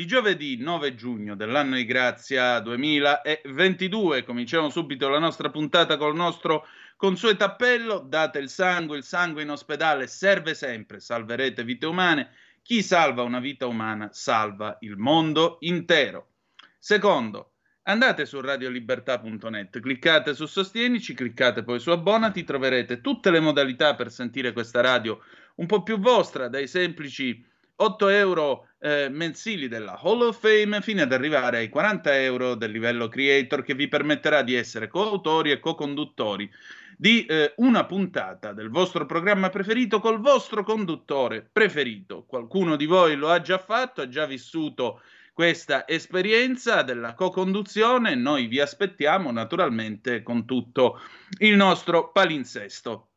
di giovedì 9 giugno dell'anno di grazia 2022. Cominciamo subito la nostra puntata col nostro consueto appello: date il sangue, il sangue in ospedale serve sempre, salverete vite umane. Chi salva una vita umana salva il mondo intero. Secondo, andate su radiolibertà.net, cliccate su Sostienici, cliccate poi su Abbonati, troverete tutte le modalità per sentire questa radio un po' più vostra, dai semplici 8 euro eh, mensili della Hall of Fame fino ad arrivare ai 40 euro del livello creator che vi permetterà di essere coautori e co-conduttori di eh, una puntata del vostro programma preferito col vostro conduttore preferito. Qualcuno di voi lo ha già fatto, ha già vissuto questa esperienza della co-conduzione. Noi vi aspettiamo naturalmente con tutto il nostro palinsesto.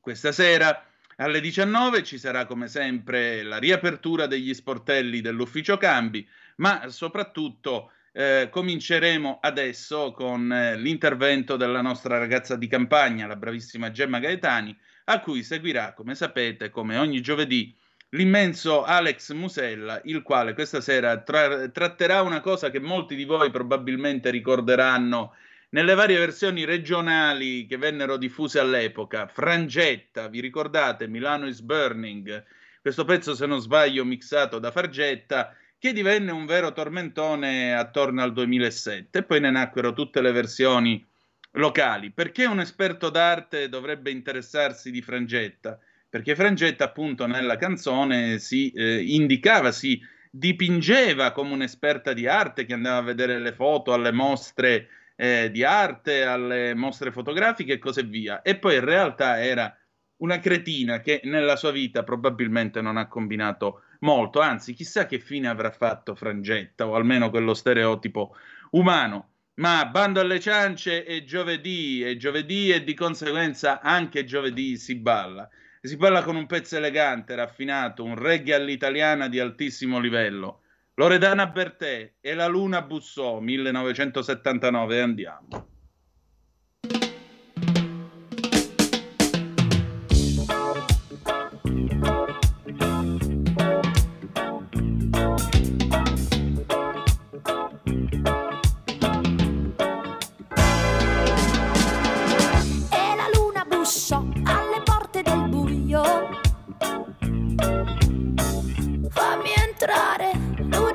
Questa sera alle 19 ci sarà come sempre la riapertura degli sportelli dell'ufficio cambi, ma soprattutto eh, cominceremo adesso con eh, l'intervento della nostra ragazza di campagna, la bravissima Gemma Gaetani, a cui seguirà, come sapete, come ogni giovedì, l'immenso Alex Musella, il quale questa sera tra- tratterà una cosa che molti di voi probabilmente ricorderanno nelle varie versioni regionali che vennero diffuse all'epoca, Frangetta, vi ricordate, Milano is Burning, questo pezzo se non sbaglio mixato da Fargetta, che divenne un vero tormentone attorno al 2007, poi ne nacquero tutte le versioni locali. Perché un esperto d'arte dovrebbe interessarsi di Frangetta? Perché Frangetta appunto nella canzone si eh, indicava, si dipingeva come un'esperta di arte che andava a vedere le foto alle mostre eh, di arte, alle mostre fotografiche e così via. E poi in realtà era una cretina che nella sua vita probabilmente non ha combinato molto, anzi chissà che fine avrà fatto Frangetta o almeno quello stereotipo umano. Ma bando alle ciance è giovedì, è giovedì e di conseguenza anche giovedì si balla. Si balla con un pezzo elegante, raffinato, un reggae all'italiana di altissimo livello. Loredana Bertè e la Luna bussò 1979 andiamo.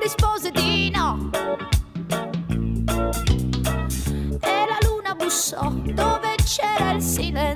Dopo avere pianto un po' per un altro no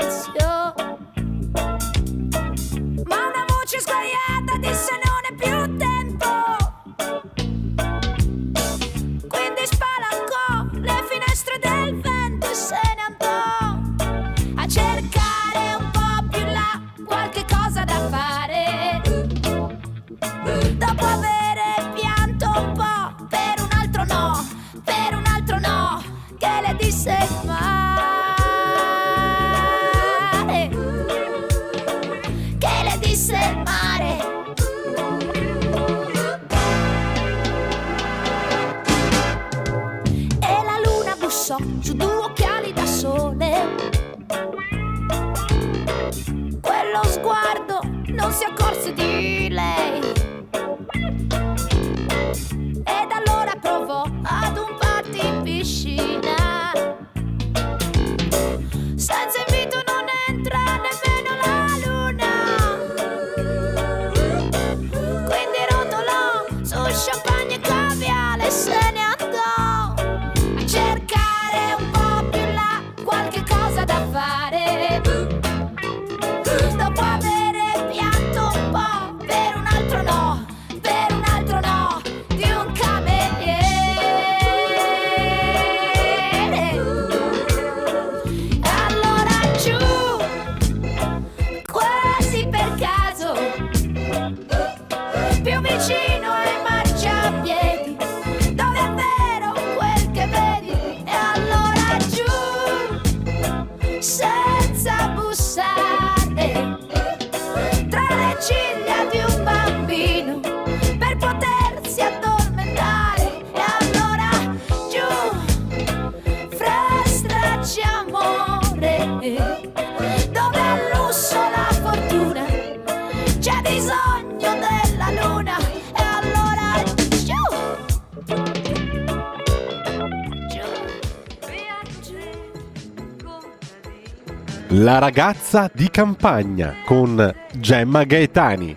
La ragazza di campagna con Gemma Gaetani.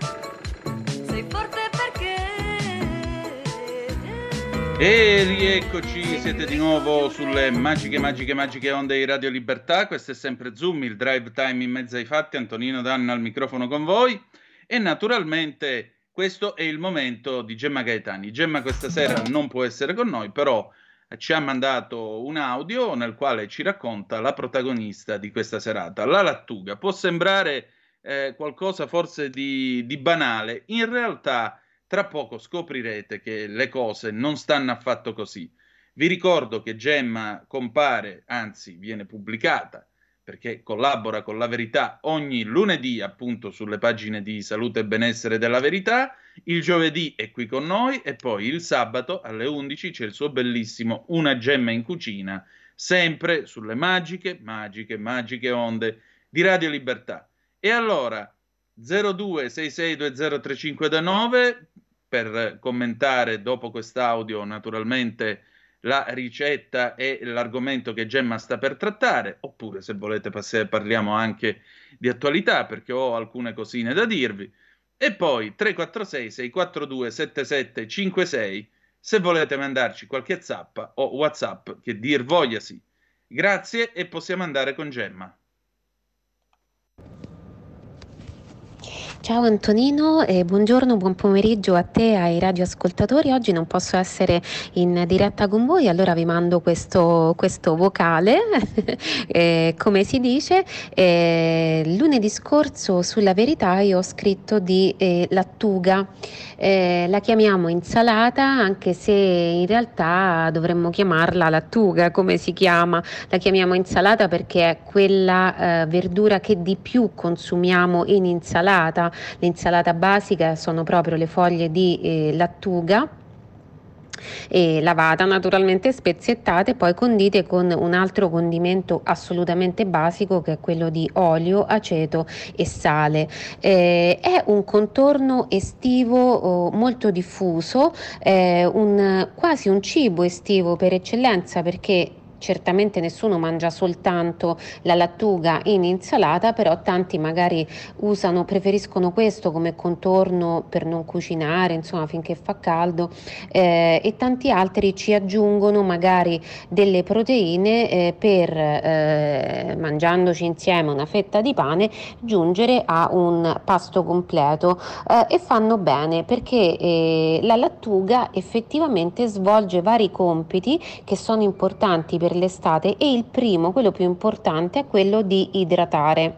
E rieccoci, siete di nuovo sulle magiche, magiche, magiche onde di Radio Libertà. Questo è sempre Zoom, il drive time in mezzo ai fatti. Antonino Danna al microfono con voi. E naturalmente questo è il momento di Gemma Gaetani. Gemma questa sera non può essere con noi, però ci ha mandato un audio nel quale ci racconta la protagonista di questa serata, la lattuga. Può sembrare eh, qualcosa forse di, di banale, in realtà tra poco scoprirete che le cose non stanno affatto così. Vi ricordo che Gemma compare, anzi viene pubblicata, perché collabora con la verità ogni lunedì appunto sulle pagine di salute e benessere della verità, il giovedì è qui con noi e poi il sabato alle 11 c'è il suo bellissimo Una gemma in cucina, sempre sulle magiche, magiche, magiche onde di Radio Libertà. E allora 0266203529 per commentare dopo quest'audio naturalmente la ricetta e l'argomento che Gemma sta per trattare, oppure se volete passare, parliamo anche di attualità perché ho alcune cosine da dirvi. E poi 346 642 7756 se volete mandarci qualche zappa o WhatsApp che dir vogliasi. Grazie e possiamo andare con Gemma. Ciao Antonino, e buongiorno, buon pomeriggio a te e ai radioascoltatori. Oggi non posso essere in diretta con voi, allora vi mando questo, questo vocale, eh, come si dice. Eh, lunedì scorso sulla verità io ho scritto di eh, lattuga, eh, la chiamiamo insalata anche se in realtà dovremmo chiamarla lattuga, come si chiama? La chiamiamo insalata perché è quella eh, verdura che di più consumiamo in insalata L'insalata basica sono proprio le foglie di eh, lattuga e lavata naturalmente speziettate e poi condite con un altro condimento assolutamente basico che è quello di olio, aceto e sale. Eh, è un contorno estivo oh, molto diffuso, eh, un, quasi un cibo estivo per eccellenza perché certamente nessuno mangia soltanto la lattuga in insalata, però tanti magari usano, preferiscono questo come contorno per non cucinare, insomma, finché fa caldo eh, e tanti altri ci aggiungono magari delle proteine eh, per eh, mangiandoci insieme una fetta di pane giungere a un pasto completo eh, e fanno bene perché eh, la lattuga effettivamente svolge vari compiti che sono importanti per l'estate e il primo, quello più importante, è quello di idratare.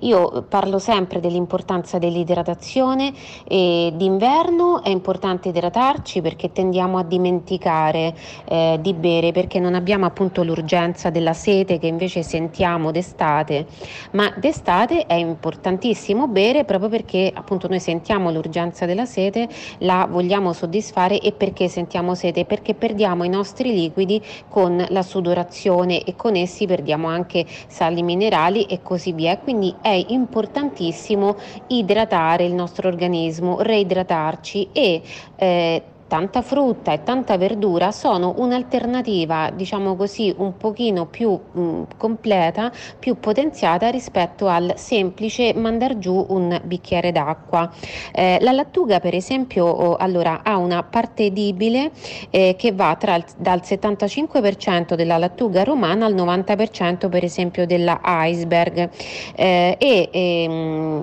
Io parlo sempre dell'importanza dell'idratazione e d'inverno è importante idratarci perché tendiamo a dimenticare eh, di bere perché non abbiamo appunto l'urgenza della sete che invece sentiamo d'estate, ma d'estate è importantissimo bere proprio perché appunto noi sentiamo l'urgenza della sete, la vogliamo soddisfare e perché sentiamo sete? Perché perdiamo i nostri liquidi con la sudorazione e con essi perdiamo anche sali minerali e così via. Quindi è importantissimo idratare il nostro organismo, reidratarci e eh, tanta frutta e tanta verdura sono un'alternativa, diciamo così, un pochino più mh, mm, completa, più potenziata rispetto al semplice mandar giù un bicchiere d'acqua. Eh, la lattuga, per esempio, oh, allora, ha una parte edibile eh, che va tra dal 75% della lattuga romana al 90% per esempio della iceberg eh, e ehm,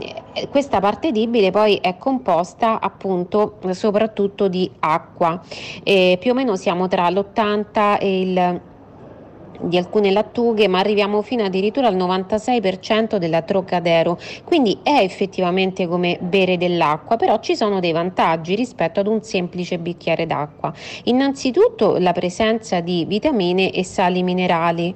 questa parte edibile poi è composta appunto soprattutto di acqua acqua. E più o meno siamo tra l'80 e il di alcune lattughe, ma arriviamo fino addirittura al 96% della Trocadero. Quindi è effettivamente come bere dell'acqua, però ci sono dei vantaggi rispetto ad un semplice bicchiere d'acqua. Innanzitutto la presenza di vitamine e sali minerali,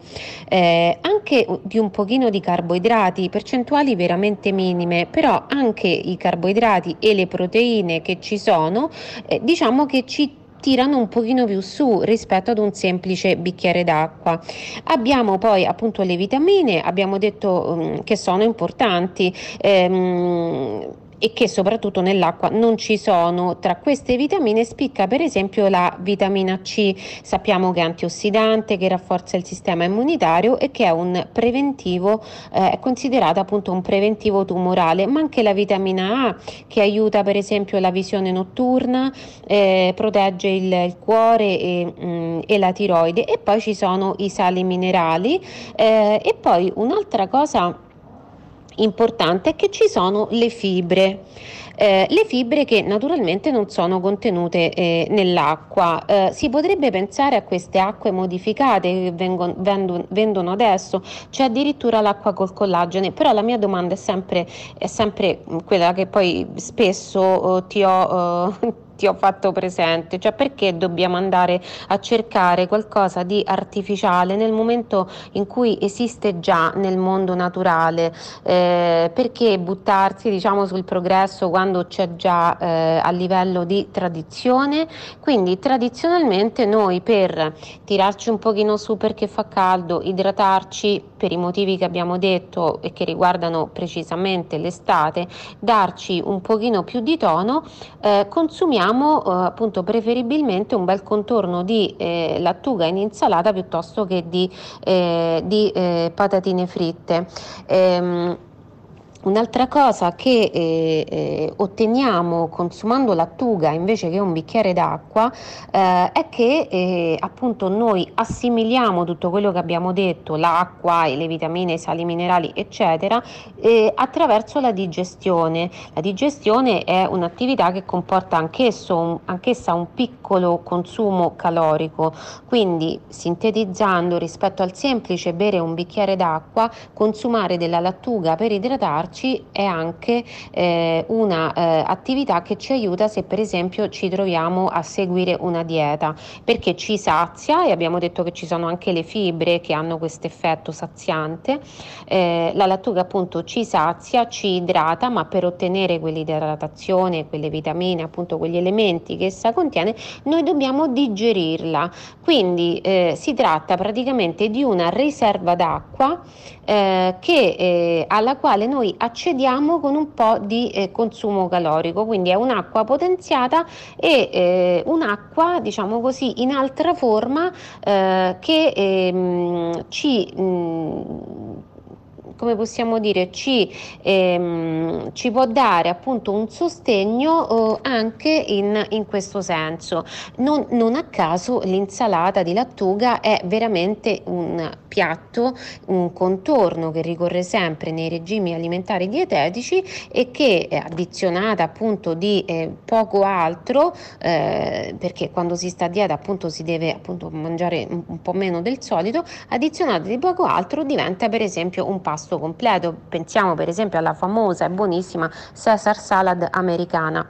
eh, anche di un pochino di carboidrati, percentuali veramente minime, però anche i carboidrati e le proteine che ci sono, eh, diciamo che ci tirano un pochino più su rispetto ad un semplice bicchiere d'acqua. Abbiamo poi appunto le vitamine, abbiamo detto um, che sono importanti. Ehm, e che soprattutto nell'acqua non ci sono. Tra queste vitamine spicca per esempio la vitamina C, sappiamo che è antiossidante, che rafforza il sistema immunitario e che è un preventivo, eh, è considerata appunto un preventivo tumorale, ma anche la vitamina A che aiuta per esempio la visione notturna, eh, protegge il, il cuore e, mh, mm, e, la tiroide e poi ci sono i sali minerali eh, e poi un'altra cosa importante è che ci sono le fibre. Eh, le fibre che naturalmente non sono contenute eh, nell'acqua. Eh, si potrebbe pensare a queste acque modificate che vengono, vendono, vendono adesso, c'è addirittura l'acqua col collagene, però la mia domanda è sempre, è sempre quella che poi spesso oh, ti ho eh, ti ho fatto presente, cioè perché dobbiamo andare a cercare qualcosa di artificiale nel momento in cui esiste già nel mondo naturale, eh, perché buttarsi diciamo sul progresso quando c'è già eh, a livello di tradizione, quindi tradizionalmente noi per tirarci un pochino su perché fa caldo, idratarci per i motivi che abbiamo detto e che riguardano precisamente l'estate, darci un pochino più di tono, eh, consumiamo usiamo eh, appunto preferibilmente un bel contorno di eh, lattuga in insalata piuttosto che di, eh, di eh, patatine fritte. Ehm, Un'altra cosa che eh, eh, otteniamo consumando lattuga invece che un bicchiere d'acqua eh, è che eh, appunto noi assimiliamo tutto quello che abbiamo detto, l'acqua le vitamine, i sali minerali eccetera, eh, attraverso la digestione. La digestione è un'attività che comporta anch'esso, un, anch'essa un piccolo consumo calorico, quindi sintetizzando rispetto al semplice bere un bicchiere d'acqua, consumare della lattuga per idratarci farci è anche eh, una eh, che ci aiuta se per esempio ci troviamo a seguire una dieta perché ci sazia e abbiamo detto che ci sono anche le fibre che hanno questo effetto saziante eh, la lattuga appunto ci sazia ci idrata ma per ottenere quell'idratazione quelle vitamine appunto quegli elementi che essa contiene noi dobbiamo digerirla. Quindi eh, si tratta praticamente di una riserva d'acqua eh, che, eh, alla quale noi accediamo con un po' di eh, consumo calorico, quindi è un'acqua potenziata e eh, un'acqua, diciamo così, in altra forma eh, che ehm, ci mh, mm, come possiamo dire, ci, ehm, ci può dare appunto un sostegno eh, anche in, in, questo senso. Non, non, a caso l'insalata di lattuga è veramente un piatto, un contorno che ricorre sempre nei regimi alimentari dietetici e che addizionata appunto di eh, poco altro, eh, perché quando si sta a dieta appunto si deve appunto mangiare un, un po' meno del solito, addizionata di poco altro diventa per esempio un pasto pasto completo. Pensiamo per esempio alla famosa e buonissima Caesar salad americana.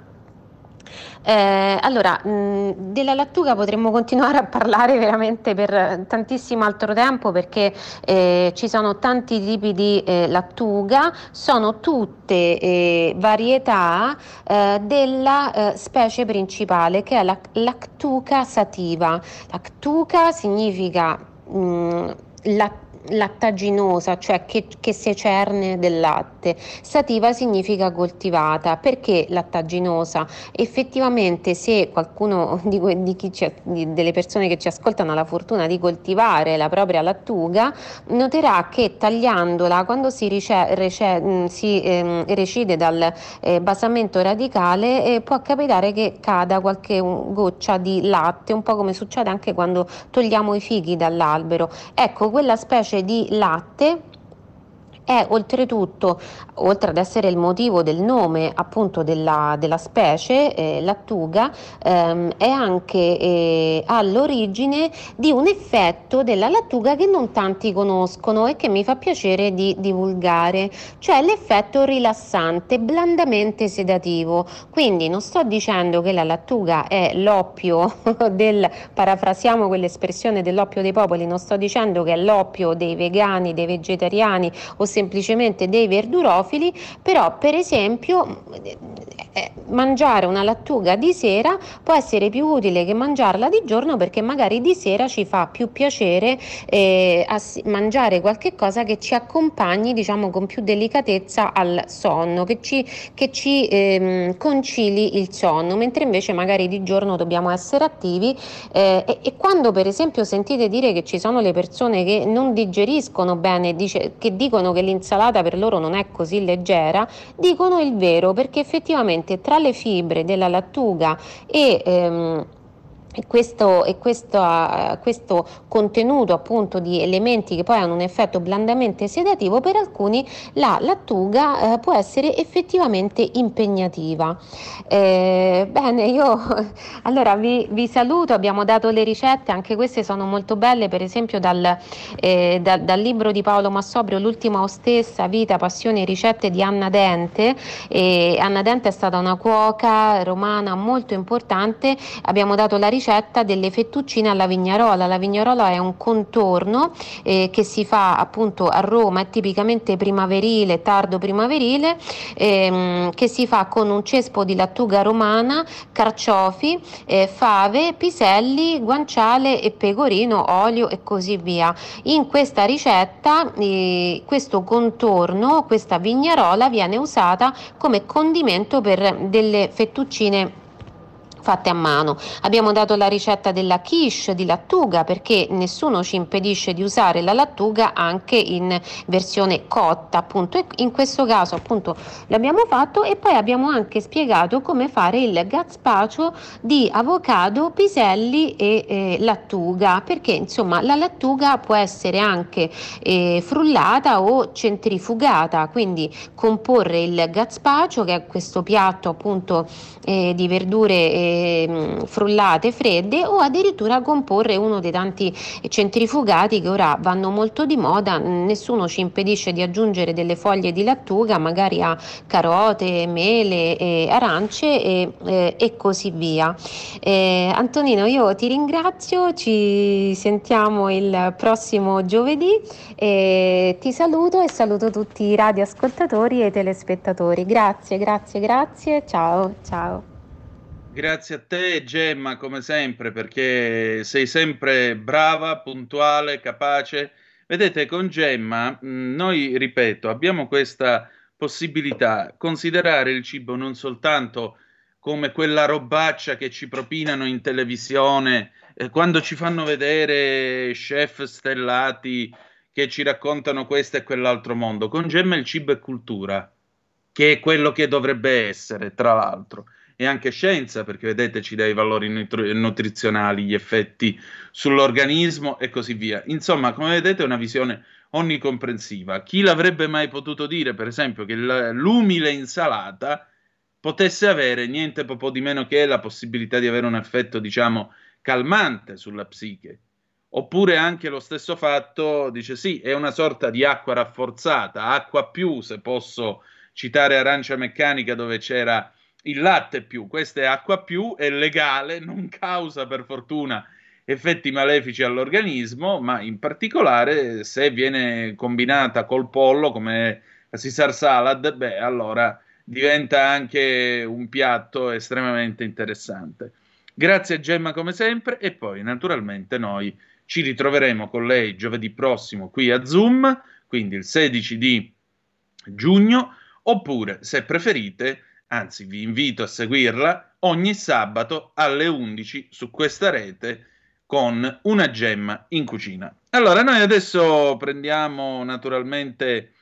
Eh, allora, mh, della lattuga potremmo continuare a parlare veramente per tantissimo altro tempo perché eh, ci sono tanti tipi di eh, lattuga, sono tutte eh, varietà eh, della eh, specie principale che è la Lactuca sativa. Lactuca significa mh, lattuga lattaginosa, cioè che, che si del latte. Sativa significa coltivata. Perché lattaginosa? Effettivamente se qualcuno di, di ci, di, delle persone che ci ascoltano ha la fortuna di coltivare la propria lattuga, noterà che tagliandola, quando si, rice, rece, mm, si eh, recide dal eh, basamento radicale, eh, può capitare che cada qualche goccia di latte, un po' come succede anche quando togliamo i fighi dall'albero. Ecco, quella specie di latte è oltretutto, oltre ad essere il motivo del nome appunto della, della specie, eh, lattuga, ehm, è anche eh, all'origine di un effetto della lattuga che non tanti conoscono e che mi fa piacere di divulgare, cioè l'effetto rilassante, blandamente sedativo. Quindi non sto dicendo che la lattuga è l'oppio del, parafrasiamo quell'espressione dell'oppio dei popoli, non sto dicendo che è l'oppio dei vegani, dei vegetariani o se semplicemente dei verdurofili, però per esempio eh, mangiare una lattuga di sera può essere più utile che mangiarla di giorno perché magari di sera ci fa più piacere eh, ass- mangiare qualche cosa che ci accompagni diciamo con più delicatezza al sonno, che ci, che ci ehm, concili il sonno, mentre invece magari di giorno dobbiamo essere attivi eh, e, e, quando per esempio sentite dire che ci sono le persone che non digeriscono bene, dice, che dicono che l'insalata per loro non è così leggera, dicono il vero perché effettivamente tra le fibre della lattuga e ehm, e questo, e questo, questo, contenuto appunto di elementi che poi hanno un effetto blandamente sedativo, per alcuni la lattuga eh, può essere effettivamente impegnativa. Eh, bene, io allora vi, vi, saluto, abbiamo dato le ricette, anche queste sono molto belle, per esempio dal, eh, da, dal libro di Paolo Massobrio, L'ultima ostessa, vita, passione e ricette di Anna Dente. Anna Dente è stata una cuoca romana molto importante, abbiamo dato la ricetta ricetta delle fettuccine alla vignarola. La vignarola è un contorno eh, che si fa appunto a Roma, è tipicamente primaverile, tardo primaverile, ehm, che si fa con un cespo di lattuga romana, carciofi, eh, fave, piselli, guanciale e pecorino, olio e così via. In questa ricetta eh, questo contorno, questa vignarola viene usata come condimento per delle fettuccine fatte a mano. Abbiamo dato la ricetta della quiche di lattuga perché nessuno ci impedisce di usare la lattuga anche in versione cotta, appunto, e in questo caso appunto l'abbiamo fatto e poi abbiamo anche spiegato come fare il gazpacio di avocado, piselli e eh, lattuga, perché insomma la lattuga può essere anche eh, frullata o centrifugata, quindi comporre il gazpacio che è questo piatto appunto eh, di verdure eh, frullate fredde o addirittura comporre uno dei tanti centrifugati che ora vanno molto di moda, nessuno ci impedisce di aggiungere delle foglie di lattuga, magari a carote, mele, eh, arance e, eh, e, così via. Eh, Antonino, io ti ringrazio, ci sentiamo il prossimo giovedì, ti saluto e saluto tutti i radioascoltatori e telespettatori. Grazie, grazie, grazie, ciao, ciao. Grazie a te Gemma, come sempre, perché sei sempre brava, puntuale, capace. Vedete, con Gemma, noi, ripeto, abbiamo questa possibilità, considerare il cibo non soltanto come quella robaccia che ci propinano in televisione, eh, quando ci fanno vedere chef stellati che ci raccontano questo e quell'altro mondo. Con Gemma il cibo è cultura, che è quello che dovrebbe essere, tra l'altro e anche scienza, perché vedete ci dà i valori nutri- nutrizionali, gli effetti sull'organismo e così via. Insomma, come vedete è una visione onnicomprensiva. Chi l'avrebbe mai potuto dire, per esempio, che l'umile insalata potesse avere niente po' di meno che la possibilità di avere un effetto, diciamo, calmante sulla psiche. Oppure anche lo stesso fatto, dice sì, è una sorta di acqua rafforzata, acqua più, se posso citare Arancia Meccanica dove c'era il latte più, questa è acqua più, è legale, non causa per fortuna effetti malefici all'organismo, ma in particolare se viene combinata col pollo come la Caesar salad, beh, allora diventa anche un piatto estremamente interessante. Grazie a Gemma come sempre e poi naturalmente noi ci ritroveremo con lei giovedì prossimo qui a Zoom, quindi il 16 di giugno, oppure se preferite anzi vi invito a seguirla ogni sabato alle 11 su questa rete con una gemma in cucina. Allora, noi adesso prendiamo naturalmente,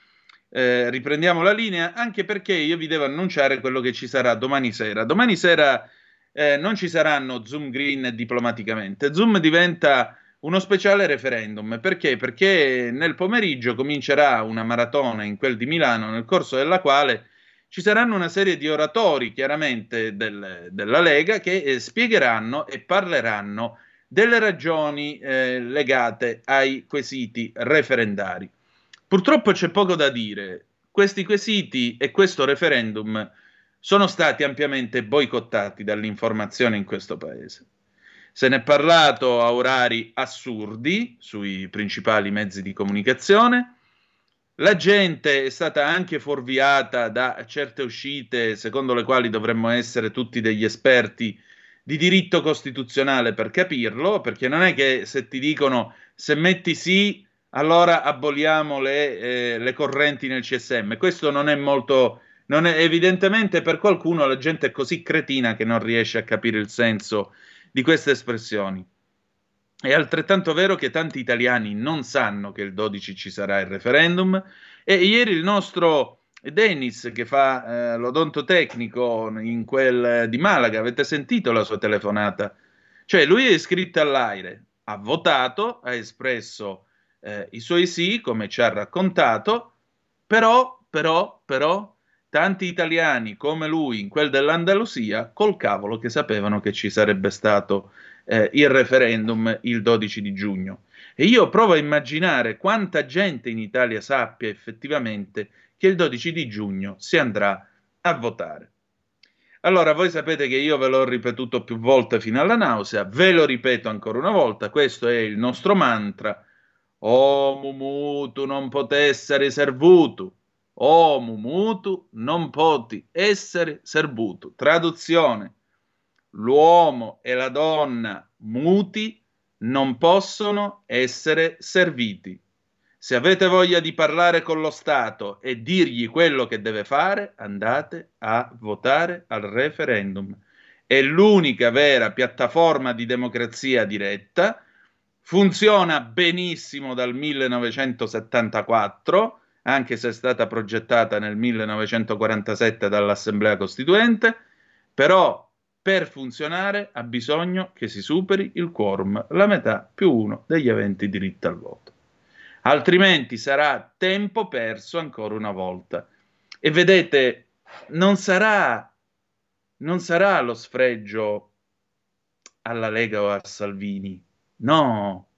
eh, riprendiamo la linea, anche perché io vi devo annunciare quello che ci sarà domani sera. Domani sera eh, non ci saranno Zoom Green diplomaticamente, Zoom diventa uno speciale referendum. Perché? Perché nel pomeriggio comincerà una maratona in quel di Milano, nel corso della quale ci saranno una serie di oratori, chiaramente del, della Lega, che eh, spiegheranno e parleranno delle ragioni eh, legate ai quesiti referendari. Purtroppo c'è poco da dire. Questi quesiti e questo referendum sono stati ampiamente boicottati dall'informazione in questo paese. Se ne è parlato a orari assurdi sui principali mezzi di comunicazione La gente è stata anche fuorviata da certe uscite secondo le quali dovremmo essere tutti degli esperti di diritto costituzionale per capirlo, perché non è che se ti dicono se metti sì, allora aboliamo le, eh, le correnti nel CSM. Questo non è molto... Non è, evidentemente per qualcuno la gente è così cretina che non riesce a capire il senso di queste espressioni. È altrettanto vero che tanti italiani non sanno che il 12 ci sarà il referendum e ieri il nostro Dennis che fa eh, l'odontotecnico in quel di Malaga, avete sentito la sua telefonata? Cioè lui è iscritto all'aire, ha votato, ha espresso eh, i suoi sì, come ci ha raccontato, però, però, però, tanti italiani come lui in quel dell'Andalusia, col cavolo che sapevano che ci sarebbe stato eh, il referendum il 12 di giugno. E io provo a immaginare quanta gente in Italia sappia effettivamente che il 12 di giugno si andrà a votare. Allora, voi sapete che io ve l'ho ripetuto più volte fino alla nausea, ve lo ripeto ancora una volta, questo è il nostro mantra. O mumutu non pote essere servuto, o mumutu non poti essere servuto. Traduzione, l'uomo e la donna muti non possono essere serviti. Se avete voglia di parlare con lo Stato e dirgli quello che deve fare, andate a votare al referendum. È l'unica vera piattaforma di democrazia diretta, funziona benissimo dal 1974, anche se è stata progettata nel 1947 dall'Assemblea Costituente, però per funzionare ha bisogno che si superi il quorum, la metà più uno degli aventi diritto al voto. Altrimenti sarà tempo perso ancora una volta. E vedete, non sarà, non sarà lo sfregio alla Lega o a Salvini, no,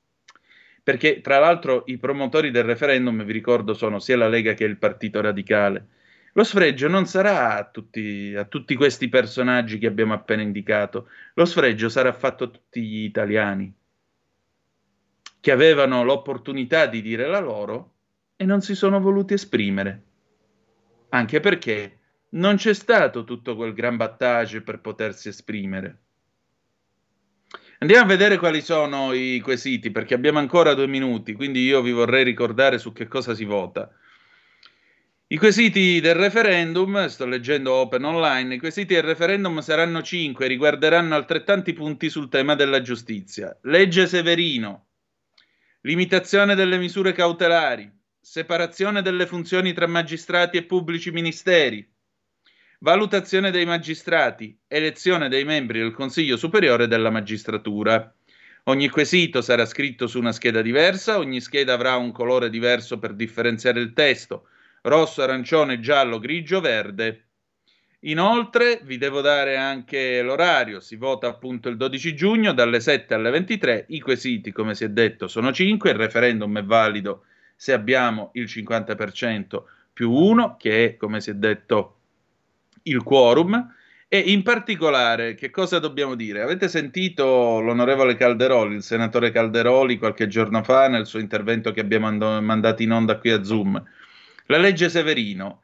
perché tra l'altro i promotori del referendum, vi ricordo, sono sia la Lega che il Partito Radicale lo sfregio non sarà a tutti, a tutti questi personaggi che abbiamo appena indicato, lo sfregio sarà fatto a tutti gli italiani che avevano l'opportunità di dire la loro e non si sono voluti esprimere. Anche perché non c'è stato tutto quel gran battage per potersi esprimere. Andiamo a vedere quali sono i quesiti, perché abbiamo ancora due minuti, quindi io vi vorrei ricordare su che cosa si vota. I quesiti del referendum, sto leggendo Open Online, i quesiti del referendum saranno cinque, riguarderanno altrettanti punti sul tema della giustizia. Legge Severino, limitazione delle misure cautelari, separazione delle funzioni tra magistrati e pubblici ministeri, valutazione dei magistrati, elezione dei membri del Consiglio Superiore della Magistratura. Ogni quesito sarà scritto su una scheda diversa, ogni scheda avrà un colore diverso per differenziare il testo rosso, arancione, giallo, grigio, verde. Inoltre vi devo dare anche l'orario, si vota appunto il 12 giugno dalle 7 alle 23, i quesiti come si è detto sono 5, il referendum è valido se abbiamo il 50% più 1 che è come si è detto il quorum. E in particolare che cosa dobbiamo dire? Avete sentito l'onorevole Calderoli, il senatore Calderoli qualche giorno fa nel suo intervento che abbiamo mandato in onda qui a Zoom la legge Severino.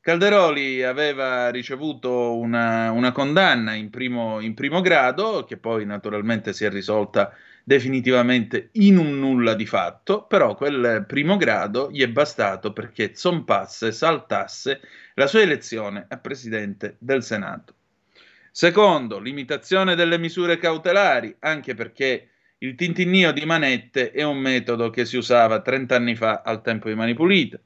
Calderoli aveva ricevuto una, una condanna in primo, in primo, grado, che poi naturalmente si è risolta definitivamente in un nulla di fatto, però quel primo grado gli è bastato perché zompasse, saltasse la sua elezione a presidente del Senato. Secondo, limitazione delle misure cautelari, anche perché il tintinnio di manette è un metodo che si usava 30 anni fa al tempo di Mani Pulite.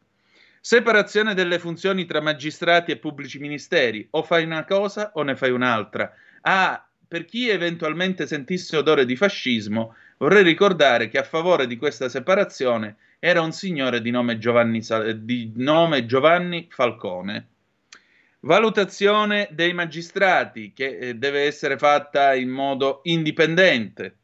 Separazione delle funzioni tra magistrati e pubblici ministeri, o fai una cosa o ne fai un'altra. Ah, per chi eventualmente sentisse odore di fascismo, vorrei ricordare che a favore di questa separazione era un signore di nome Giovanni, di nome Giovanni Falcone. Valutazione dei magistrati che eh, deve essere fatta in modo indipendente.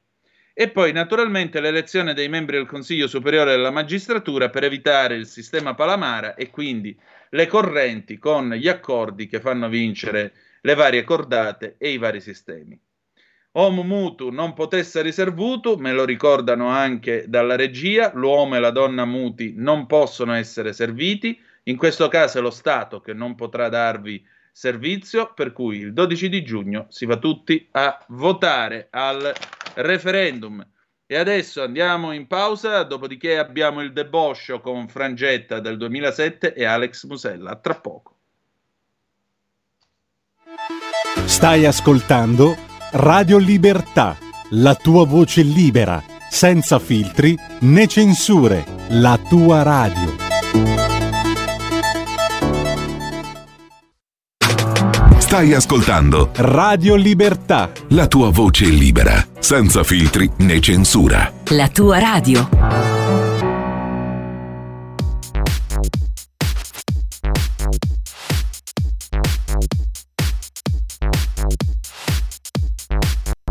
E poi naturalmente l'elezione dei membri del Consiglio Superiore della Magistratura per evitare il sistema Palamara e quindi le correnti con gli accordi che fanno vincere le varie cordate e i vari sistemi. Homo mutu non potesse riservuto, me lo ricordano anche dalla regia, l'uomo e la donna muti non possono essere serviti, in questo caso è lo Stato che non potrà darvi servizio, per cui il 12 di giugno si va tutti a votare al referendum. E adesso andiamo in pausa, dopodiché abbiamo il deboscio con Frangetta del 2007 e Alex Musella. Tra poco. Stai ascoltando Radio Libertà, la tua voce libera, senza filtri né censure, la tua radio. Stai ascoltando Radio Libertà. la tua voce libera, senza filtri né censura. La tua radio.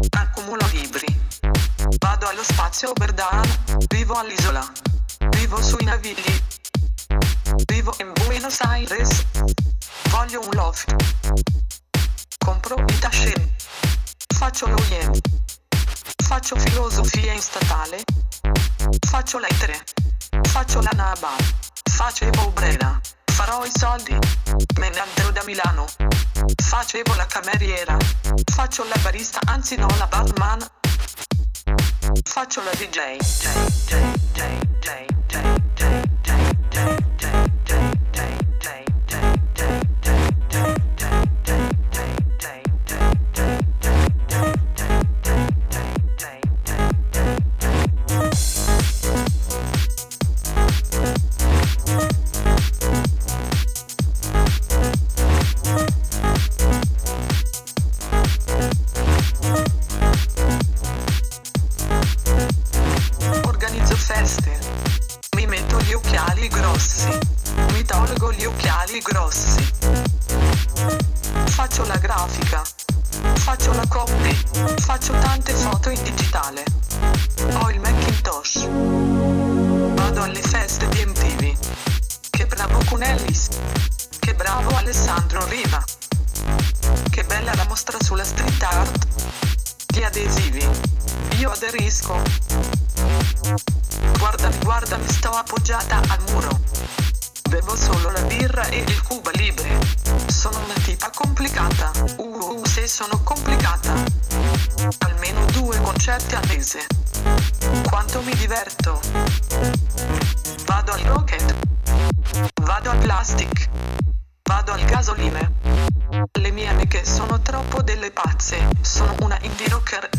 Accumulo libri. Vado allo spazio Berdan. Vivo all'isola. Vivo sui navigli. Vivo in Buenos Aires. Voglio un loft compro un tascem. Faccio lawyer. Faccio filosofia in statale. Faccio lettere. Faccio la naba. Faccio Evo Brera. Farò i soldi. Me ne andrò da Milano. Faccio Evo la cameriera. Faccio la barista, anzi no, la barman. Faccio la DJ. J, J, J, J, J, J, J, J. grossi. Mi tolgo gli occhiali grossi. Faccio la grafica. Faccio la copy. Faccio tante foto in digitale. Ho il Macintosh. Vado alle feste di MTV. Che bravo Cunellis. Che bravo Alessandro Riva. Che bella la mostra sulla street art. Gli adesivi. Io aderisco. Guardami, guardami, sto appoggiata al muro. Bevo solo la birra e il Cuba Libre. Sono una tipa complicata. Uh, uh, se sono complicata. Almeno due concerti al mese. Quanto mi diverto. Vado al rocket. Vado al plastic. Vado al gasoline. Le mie amiche sono troppo delle pazze. Sono una indie rocker.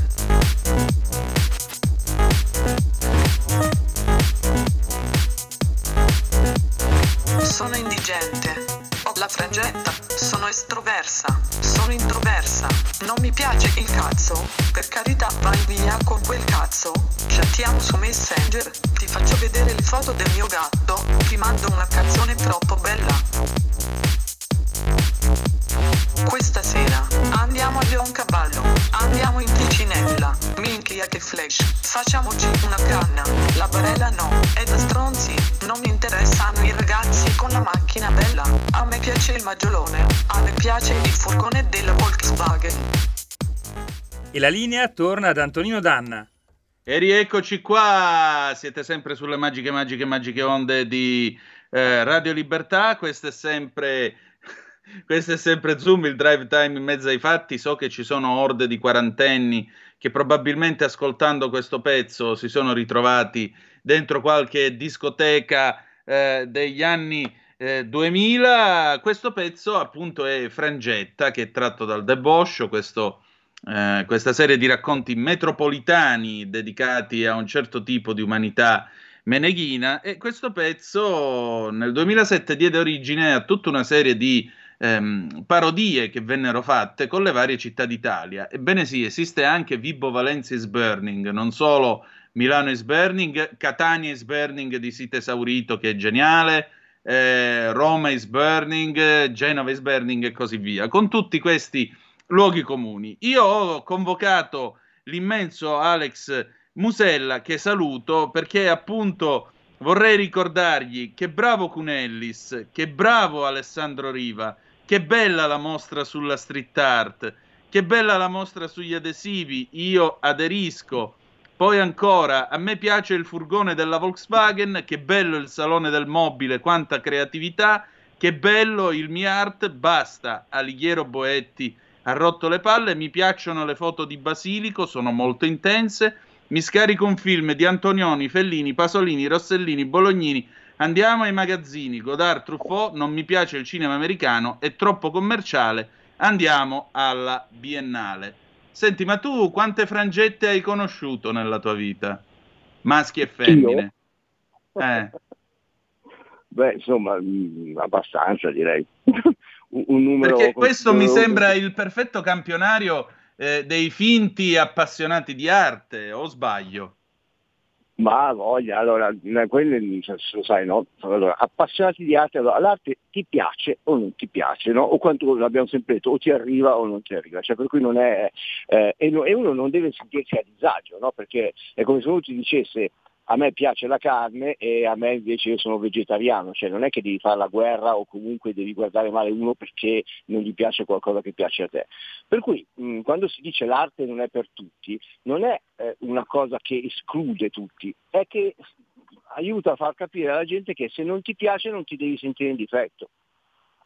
Indigente. Ho la frangetta. Sono estroversa. Sono introversa. Non mi piace il cazzo. Per carità, vai via con quel cazzo. Chattiamo su Messenger. Ti faccio vedere le foto del mio gatto. Ti mando una canzone troppo bella. Questa sera andiamo a Leoncavallo, andiamo in Ticinella, minchia che flash, facciamoci una canna, la barella no, è da stronzi, non mi interessano i ragazzi con la macchina bella, a me piace il maggiolone, a me piace il furgone della Volkswagen. E la linea torna ad Antonino Danna. E rieccoci qua, siete sempre sulle magiche, magiche, magiche onde di eh, Radio Libertà, questo è sempre... Questo è sempre Zoom, il drive time in mezzo ai fatti. So che ci sono orde di quarantenni che probabilmente ascoltando questo pezzo si sono ritrovati dentro qualche discoteca eh, degli anni eh, 2000. Questo pezzo appunto è Frangetta, che è tratto dal Deboscio, questo, eh, questa serie di racconti metropolitani dedicati a un certo tipo di umanità meneghina. E questo pezzo nel 2007 diede origine a tutta una serie di ehm, parodie che vennero fatte con le varie città d'Italia. Ebbene sì, esiste anche Vibo Valencia is Burning, non solo Milano is Burning, Catania is Burning di Sito Esaurito che è geniale, eh, Roma is Burning, Genova is Burning e così via, con tutti questi luoghi comuni. Io ho convocato l'immenso Alex Musella che saluto perché appunto vorrei ricordargli che bravo Cunellis, che bravo Alessandro Riva, che bella la mostra sulla street art, che bella la mostra sugli adesivi, io aderisco. Poi ancora, a me piace il furgone della Volkswagen, che bello il salone del mobile, quanta creatività, che bello il mio art, basta. Alighiero Boetti ha rotto le palle, mi piacciono le foto di Basilico, sono molto intense. Mi scarico un film di Antonioni, Fellini, Pasolini, Rossellini, Bolognini. Andiamo ai magazzini, Godard, Truffaut, non mi piace il cinema americano, è troppo commerciale andiamo alla Biennale. Senti, ma tu quante frangette hai conosciuto nella tua vita? Maschi e femmine? Eh. Beh, insomma, mm, abbastanza direi. un, un numero Perché questo mi sembra il perfetto campionario eh, dei finti appassionati di arte, o sbaglio? Ma voglia, allora, quelli lo sai, no? Allora, appassionati di arte, allora, l'arte ti piace o non ti piace, no? O quanto l'abbiamo sempre detto, o ti arriva o non ti arriva, cioè per cui non è, eh, e, no, e, uno non deve sentirsi a disagio, no? Perché è come se uno ti dicesse a me piace la carne e a me invece io sono vegetariano, cioè non è che devi fare la guerra o comunque devi guardare male uno perché non gli piace qualcosa che piace a te. Per cui mh, quando si dice l'arte non è per tutti, non è eh, una cosa che esclude tutti, è che aiuta a far capire alla gente che se non ti piace non ti devi sentire in difetto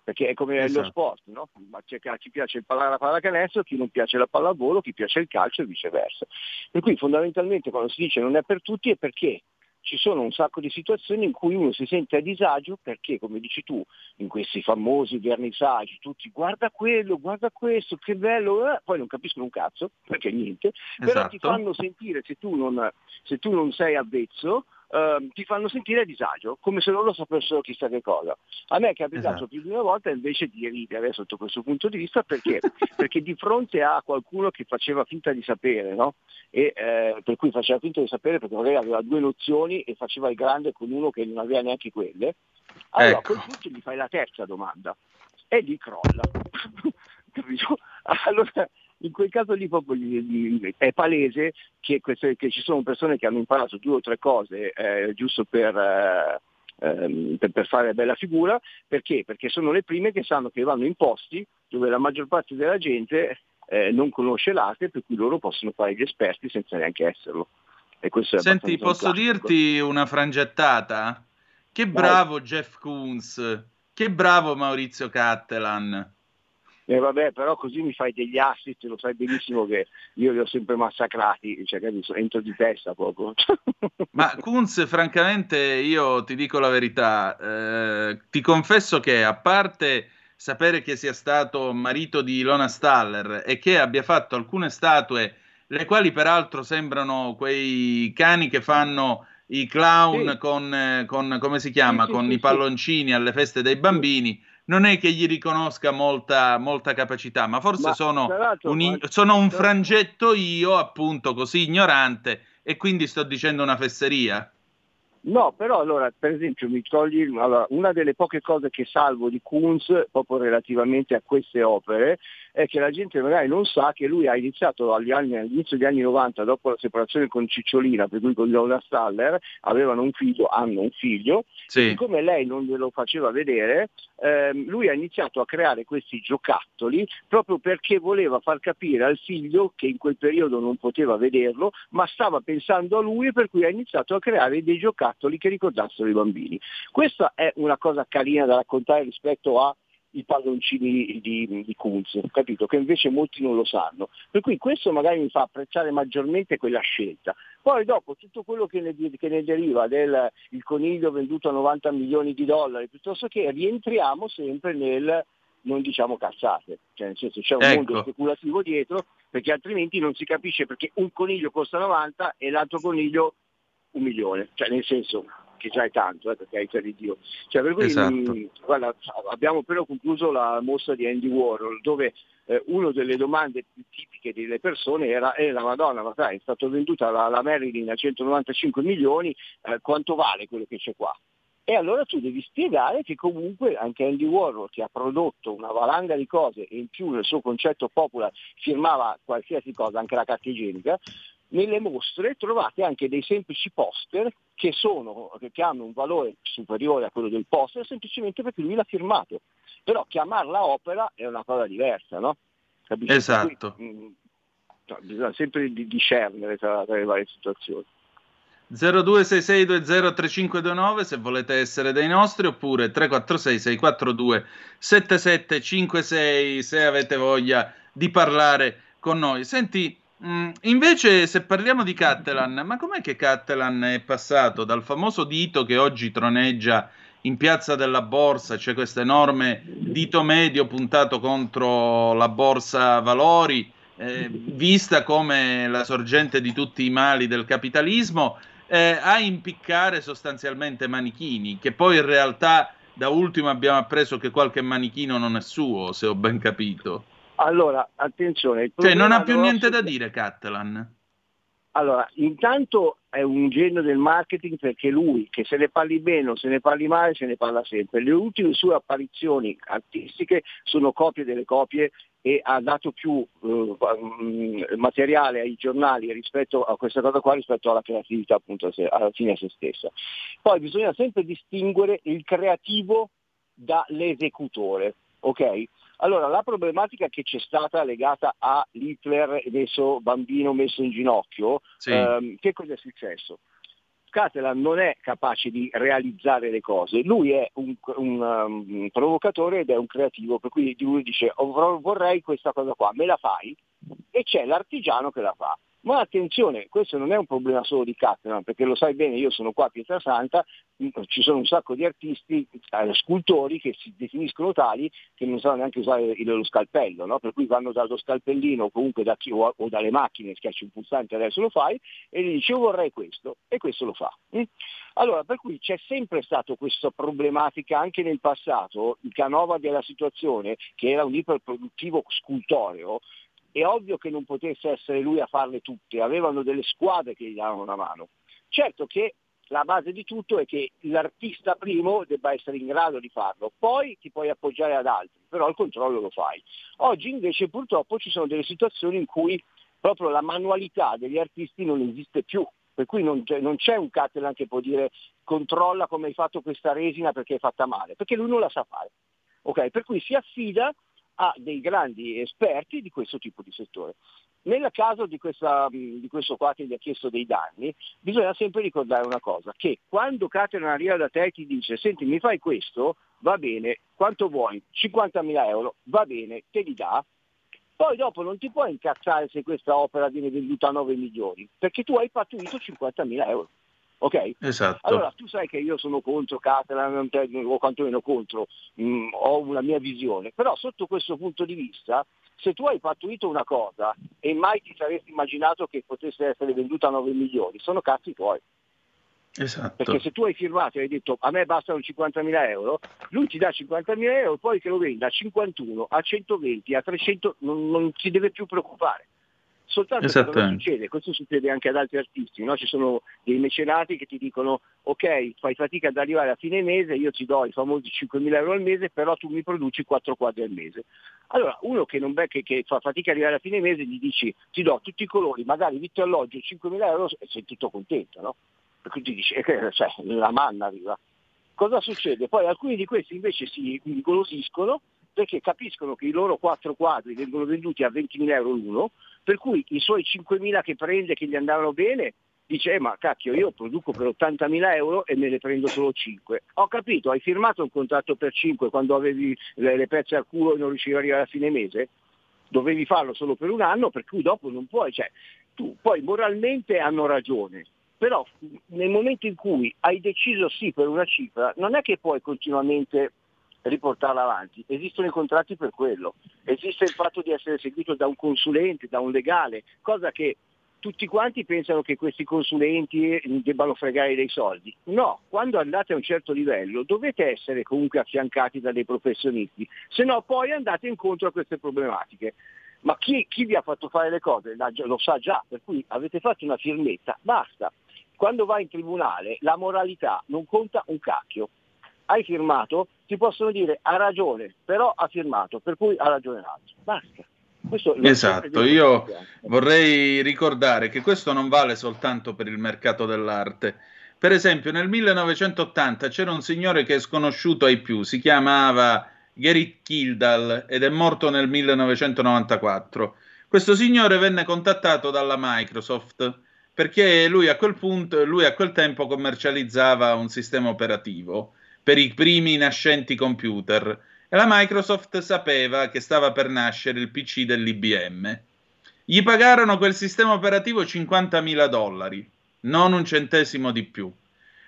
perché è come esatto. lo sport, no? C'è chi piace il palla, la pallacanestro, chi non piace la pallavolo, chi piace il calcio e viceversa. Per cui fondamentalmente quando si dice non è per tutti è perché ci sono un sacco di situazioni in cui uno si sente a disagio perché, come dici tu, in questi famosi vernissaggi, tutti guarda quello, guarda questo, che bello, eh? poi non capiscono un cazzo, perché niente, esatto. però ti esatto. fanno sentire se tu non, se tu non sei avvezzo, Uh, ti fanno sentire a disagio, come se loro sapessero chissà che cosa. A me è capitato esatto. più di una volta invece di ridere sotto questo punto di vista perché? perché di fronte a qualcuno che faceva finta di sapere, no? e, eh, per cui faceva finta di sapere perché magari aveva due nozioni e faceva il grande con uno che non aveva neanche quelle, allora ecco. a quel punto gli fai la terza domanda e lì crolla. allora in quel caso lì proprio è palese che, queste, che, ci sono persone che hanno imparato due o tre cose eh, giusto per, eh, ehm, per, fare bella figura, perché? Perché sono le prime che sanno che vanno in posti dove la maggior parte della gente eh, non conosce l'arte, per cui loro possono fare gli esperti senza neanche esserlo. Senti, posso dirti una frangettata? Che bravo Vai. Jeff Koons, che bravo Maurizio Cattelan. E eh, vabbè, però così mi fai degli assist, lo sai benissimo che io li ho sempre massacrati, cioè capisco, entro di testa proprio. Ma Kunz, francamente, io ti dico la verità, eh, ti confesso che a parte sapere che sia stato marito di Ilona Staller e che abbia fatto alcune statue, le quali peraltro sembrano quei cani che fanno i clown sì. con, eh, con, come si chiama, sì, sì, con i palloncini alle feste dei bambini non è che gli riconosca molta, molta capacità, ma forse ma, sono, un, sono un frangetto io, appunto, così ignorante, e quindi sto dicendo una fesseria. No, però allora, per esempio, mi togli allora, una delle poche cose che salvo di Kunz, proprio relativamente a queste opere, è che la gente magari non sa che lui ha iniziato anni, all'inizio degli anni 90, dopo la separazione con Cicciolina, per cui con Lola Staller, avevano un figlio, hanno un figlio, sì. siccome lei non glielo faceva vedere, ehm, lui ha iniziato a creare questi giocattoli proprio perché voleva far capire al figlio che in quel periodo non poteva vederlo, ma stava pensando a lui e per cui ha iniziato a creare dei giocattoli che ricordassero i bambini. Questa è una cosa carina da raccontare rispetto a i palloncini di, di Kunz, capito? Che invece molti non lo sanno. Per cui questo magari mi fa apprezzare maggiormente quella scelta. Poi dopo tutto quello che ne, che ne deriva del il coniglio venduto a 90 milioni di dollari, piuttosto che rientriamo sempre nel non diciamo cazzate, cioè nel senso c'è un ecco. mondo speculativo dietro, perché altrimenti non si capisce perché un coniglio costa 90 e l'altro coniglio un milione, cioè nel senso che già è tanto, eh, per carità di Dio. Cioè, per cui, esatto. mm, guarda, abbiamo appena concluso la mostra di Andy Warhol, dove eh, una delle domande più tipiche delle persone era, eh, la Madonna, ma sai, è stata venduta la, la Marilyn a 195 milioni, eh, quanto vale quello che c'è qua? E allora tu devi spiegare che comunque anche Andy Warhol che ha prodotto una valanga di cose e in più nel suo concetto popular firmava qualsiasi cosa, anche la carta igienica, nelle mostre trovate anche dei semplici poster che, sono, che hanno un valore superiore a quello del poster semplicemente perché lui l'ha firmato. Però chiamarla opera è una cosa diversa, no? Capisci? Esatto. Quindi, mh, no, bisogna sempre di discernere tra, tra le varie situazioni. 0266203529 se volete essere dei nostri oppure 346 642 7756 se avete voglia di parlare con noi. Senti, invece se parliamo di Cattelan, ma com'è che Cattelan è passato dal famoso dito che oggi troneggia in piazza della borsa, c'è questo enorme dito medio puntato contro la borsa valori, eh, vista come la sorgente di tutti i mali del capitalismo, eh, a impiccare sostanzialmente manichini, che poi in realtà da ultimo abbiamo appreso che qualche manichino non è suo, se ho ben capito. Allora, attenzione. Cioè, non ha più niente da dire Catalan. Allora, intanto è un genio del marketing perché lui, che se ne parli bene o se ne parli male, se ne parla sempre. Le ultime sue apparizioni artistiche sono copie delle copie e ha dato più eh, materiale ai giornali rispetto a questa cosa qua, rispetto alla creatività appunto alla fine a se stessa. Poi bisogna sempre distinguere il creativo dall'esecutore, ok? Allora, la problematica che c'è stata legata a Hitler messo bambino messo in ginocchio, Sì. ehm, che cosa è successo? Catalan non è capace di realizzare le cose, lui è un, un, um, provocatore ed è un creativo, per cui lui dice "Oh, vorrei questa cosa qua, me la fai? E c'è l'artigiano che la fa. Ma attenzione, questo non è un problema solo di Catalan, perché lo sai bene, io sono qua a Pietrasanta, ci sono un sacco di artisti, eh, scultori che si definiscono tali che non sanno neanche usare lo scalpello, no? per cui vanno dallo scalpellino comunque da o, o dalle macchine, schiacci un pulsante adesso lo fai, e gli dici io vorrei questo, e questo lo fa. Allora, per cui c'è sempre stata questa problematica anche nel passato, il Canova della situazione, che era un iperproduttivo scultoreo, è ovvio che non potesse essere lui a farle tutte, avevano delle squadre che gli davano una mano. Certo che la base di tutto è che l'artista primo debba essere in grado di farlo, poi ti puoi appoggiare ad altri, però il controllo lo fai. Oggi invece purtroppo ci sono delle situazioni in cui proprio la manualità degli artisti non esiste più, per cui non c'è, non c'è un Catalan che può dire controlla come hai fatto questa resina perché è fatta male, perché lui non la sa fare. Ok, Per cui si affida a dei grandi esperti di questo tipo di settore. Nel caso di, questa, mh, di questo qua che gli ha chiesto dei danni, bisogna sempre ricordare una cosa, che quando Caterina arriva da te e ti dice senti mi fai questo, va bene, quanto vuoi? 50.000 euro, va bene, te li dà, poi dopo non ti puoi incazzare se questa opera viene venduta a 9 milioni, perché tu hai pattuito 50.000 euro. Ok? Esatto. Allora, tu sai che io sono contro Catalan, o quantomeno contro, mh, ho una mia visione, però sotto questo punto di vista, se tu hai pattuito una cosa e mai ti saresti immaginato che potesse essere venduta a 9 milioni, sono cazzi tuoi. esatto. Perché se tu hai firmato e hai detto a me bastano 50.000 euro, lui ti dà 50.000 euro, poi che lo venda a 51, a 120, a 300, non, non si deve più preoccupare. Soltanto che cosa succede? Questo succede anche ad altri artisti, no? ci sono dei mecenati che ti dicono ok, fai fatica ad arrivare a fine mese, io ti do i famosi 5.000 euro al mese, però tu mi produci 4 quadri al mese. Allora uno che, non, che, che fa fatica ad arrivare a fine mese gli dici ti do tutti i colori, magari vitto e alloggio 5.000 euro e sei tutto contento, no? Cui ti dici, eh, cioè, la manna arriva. Cosa succede? Poi alcuni di questi invece si ingolosiscono perché capiscono che i loro quattro quadri vengono venduti a 20.000 euro l'uno, per cui i suoi 5.000 che prende, che gli andavano bene, dice eh, ma cacchio io produco per 80.000 euro e me ne prendo solo 5. Ho capito, hai firmato un contratto per 5 quando avevi le, le pezze al culo e non riuscivi ad arrivare a fine mese? Dovevi farlo solo per un anno, per cui dopo non puoi. Cioè, tu, poi moralmente hanno ragione, però nel momento in cui hai deciso sì per una cifra, non è che puoi continuamente riportarla avanti, esistono i contratti per quello, esiste il fatto di essere seguito da un consulente, da un legale, cosa che tutti quanti pensano che questi consulenti debbano fregare dei soldi. No, quando andate a un certo livello dovete essere comunque affiancati da dei professionisti, se no poi andate incontro a queste problematiche. Ma chi, chi vi ha fatto fare le cose lo sa già, per cui avete fatto una firmetta, basta. Quando vai in tribunale la moralità non conta un cacchio. Hai firmato, ti possono dire ha ragione, però ha firmato, per cui ha ragione l'altro. Basta. Questo Esatto, io vorrei ricordare che questo non vale soltanto per il mercato dell'arte. Per esempio, nel 1980 c'era un signore che è sconosciuto ai più, si chiamava Gary Kildall, ed è morto nel 1994. Questo signore venne contattato dalla Microsoft perché lui a quel punto, lui a quel tempo commercializzava un sistema operativo per i primi nascenti computer e la Microsoft sapeva che stava per nascere il PC dell'IBM. Gli pagarono quel sistema operativo 50.000 dollari, non un centesimo di più.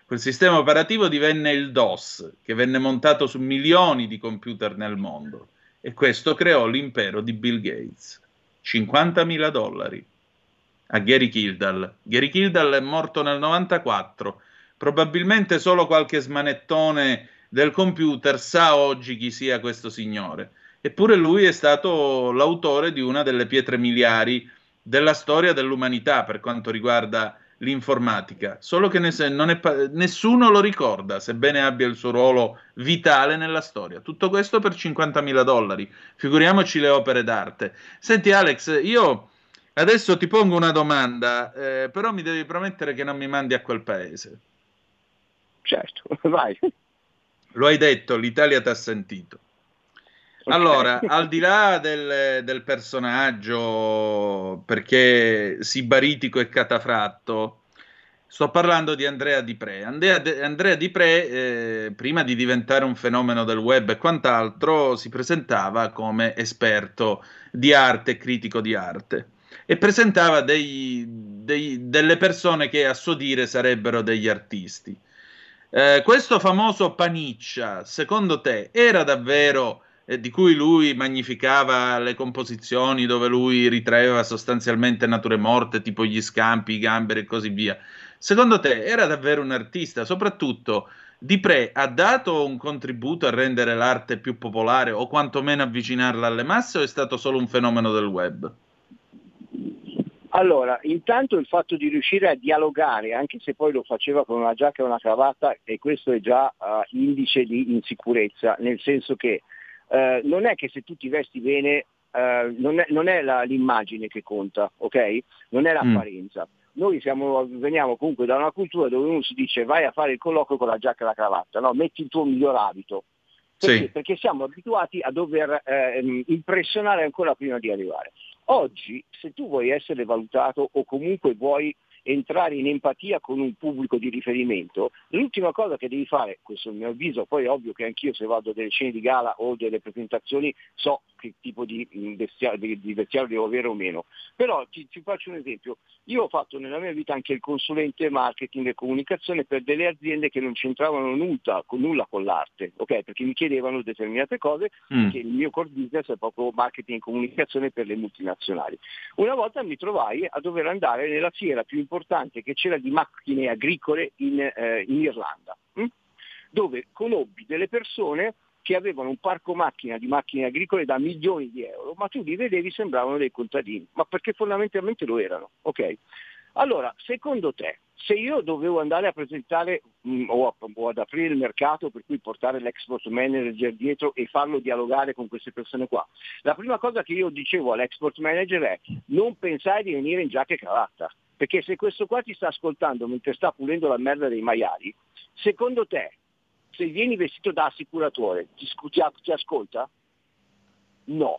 Quel sistema operativo divenne il DOS, che venne montato su milioni di computer nel mondo e questo creò l'impero di Bill Gates. 50.000 dollari a Gary Kildall. Gary Kildall è morto nel 94. Probabilmente solo qualche smanettone del computer sa oggi chi sia questo signore. Eppure lui è stato l'autore di una delle pietre miliari della storia dell'umanità per quanto riguarda l'informatica, solo che ne, è, nessuno lo ricorda, sebbene abbia il suo ruolo vitale nella storia. Tutto questo per 50.000 dollari, figuriamoci le opere d'arte. Senti Alex, io adesso ti pongo una domanda, eh, però mi devi promettere che non mi mandi a quel paese. Certo, vai. Lo hai detto, l'Italia ti ha sentito. Okay. Allora, al di là del, del, personaggio, perché sibaritico e catafratto, sto parlando di Andrea Di Pre. Andrea, Andrea Di Pre, eh, prima di diventare un fenomeno del web e quant'altro, si presentava come esperto di arte critico di arte e presentava dei, dei, delle persone che a suo dire sarebbero degli artisti. Eh, questo famoso Paniccia, secondo te, era davvero eh, di cui lui magnificava le composizioni, dove lui ritraeva sostanzialmente nature morte, tipo gli scampi, i gamberi e così via. Secondo te era davvero un artista? Soprattutto, Di Pre ha dato un contributo a rendere l'arte più popolare o quantomeno avvicinarla alle masse o è stato solo un fenomeno del web? Allora, intanto il fatto di riuscire a dialogare, anche se poi lo faceva con una giacca e una cravatta, e questo è già uh, indice di insicurezza, nel senso che uh, non è che se tu ti vesti bene, uh, non è, non è la, l'immagine che conta, ok? Non è mm. l'apparenza. Mm. Noi siamo, veniamo comunque da una cultura dove uno si dice vai a fare il colloquio con la giacca e la cravatta, no? metti il tuo miglior abito. Perché? Sì. Perché siamo abituati a dover impressionare ancora prima di arrivare. Oggi, se tu vuoi essere valutato o comunque vuoi entrare in empatia con un pubblico di riferimento, l'ultima cosa che devi fare, questo è il mio avviso, poi è ovvio che anch'io se vado a delle scene di gala o delle presentazioni so che tipo di vestiario, di vestiario devo avere o meno, però ti, ti, faccio un esempio, io ho fatto nella mia vita anche il consulente marketing e comunicazione per delle aziende che non c'entravano nulla con, nulla con l'arte, ok? Perché mi chiedevano determinate cose, mm. perché il mio core business è proprio marketing e comunicazione per le multinazionali. Una volta mi trovai a dover andare nella fiera più importante che c'era di macchine agricole in, eh, in Irlanda, hm? dove conobbi delle persone che avevano un parco macchina di macchine agricole da milioni di euro, ma tu li vedevi sembravano dei contadini, ma perché fondamentalmente lo erano. Okay? Allora, secondo te, se io dovevo andare a presentare mh, mm, o, a, o, ad aprire il mercato per cui portare l'export manager dietro e farlo dialogare con queste persone qua, la prima cosa che io dicevo all'export manager è non pensare di venire in giacca e cravatta, perché se questo qua ti sta ascoltando mentre sta pulendo la merda dei maiali, secondo te, se vieni vestito da assicuratore, ti, ti, ti ascolta? No.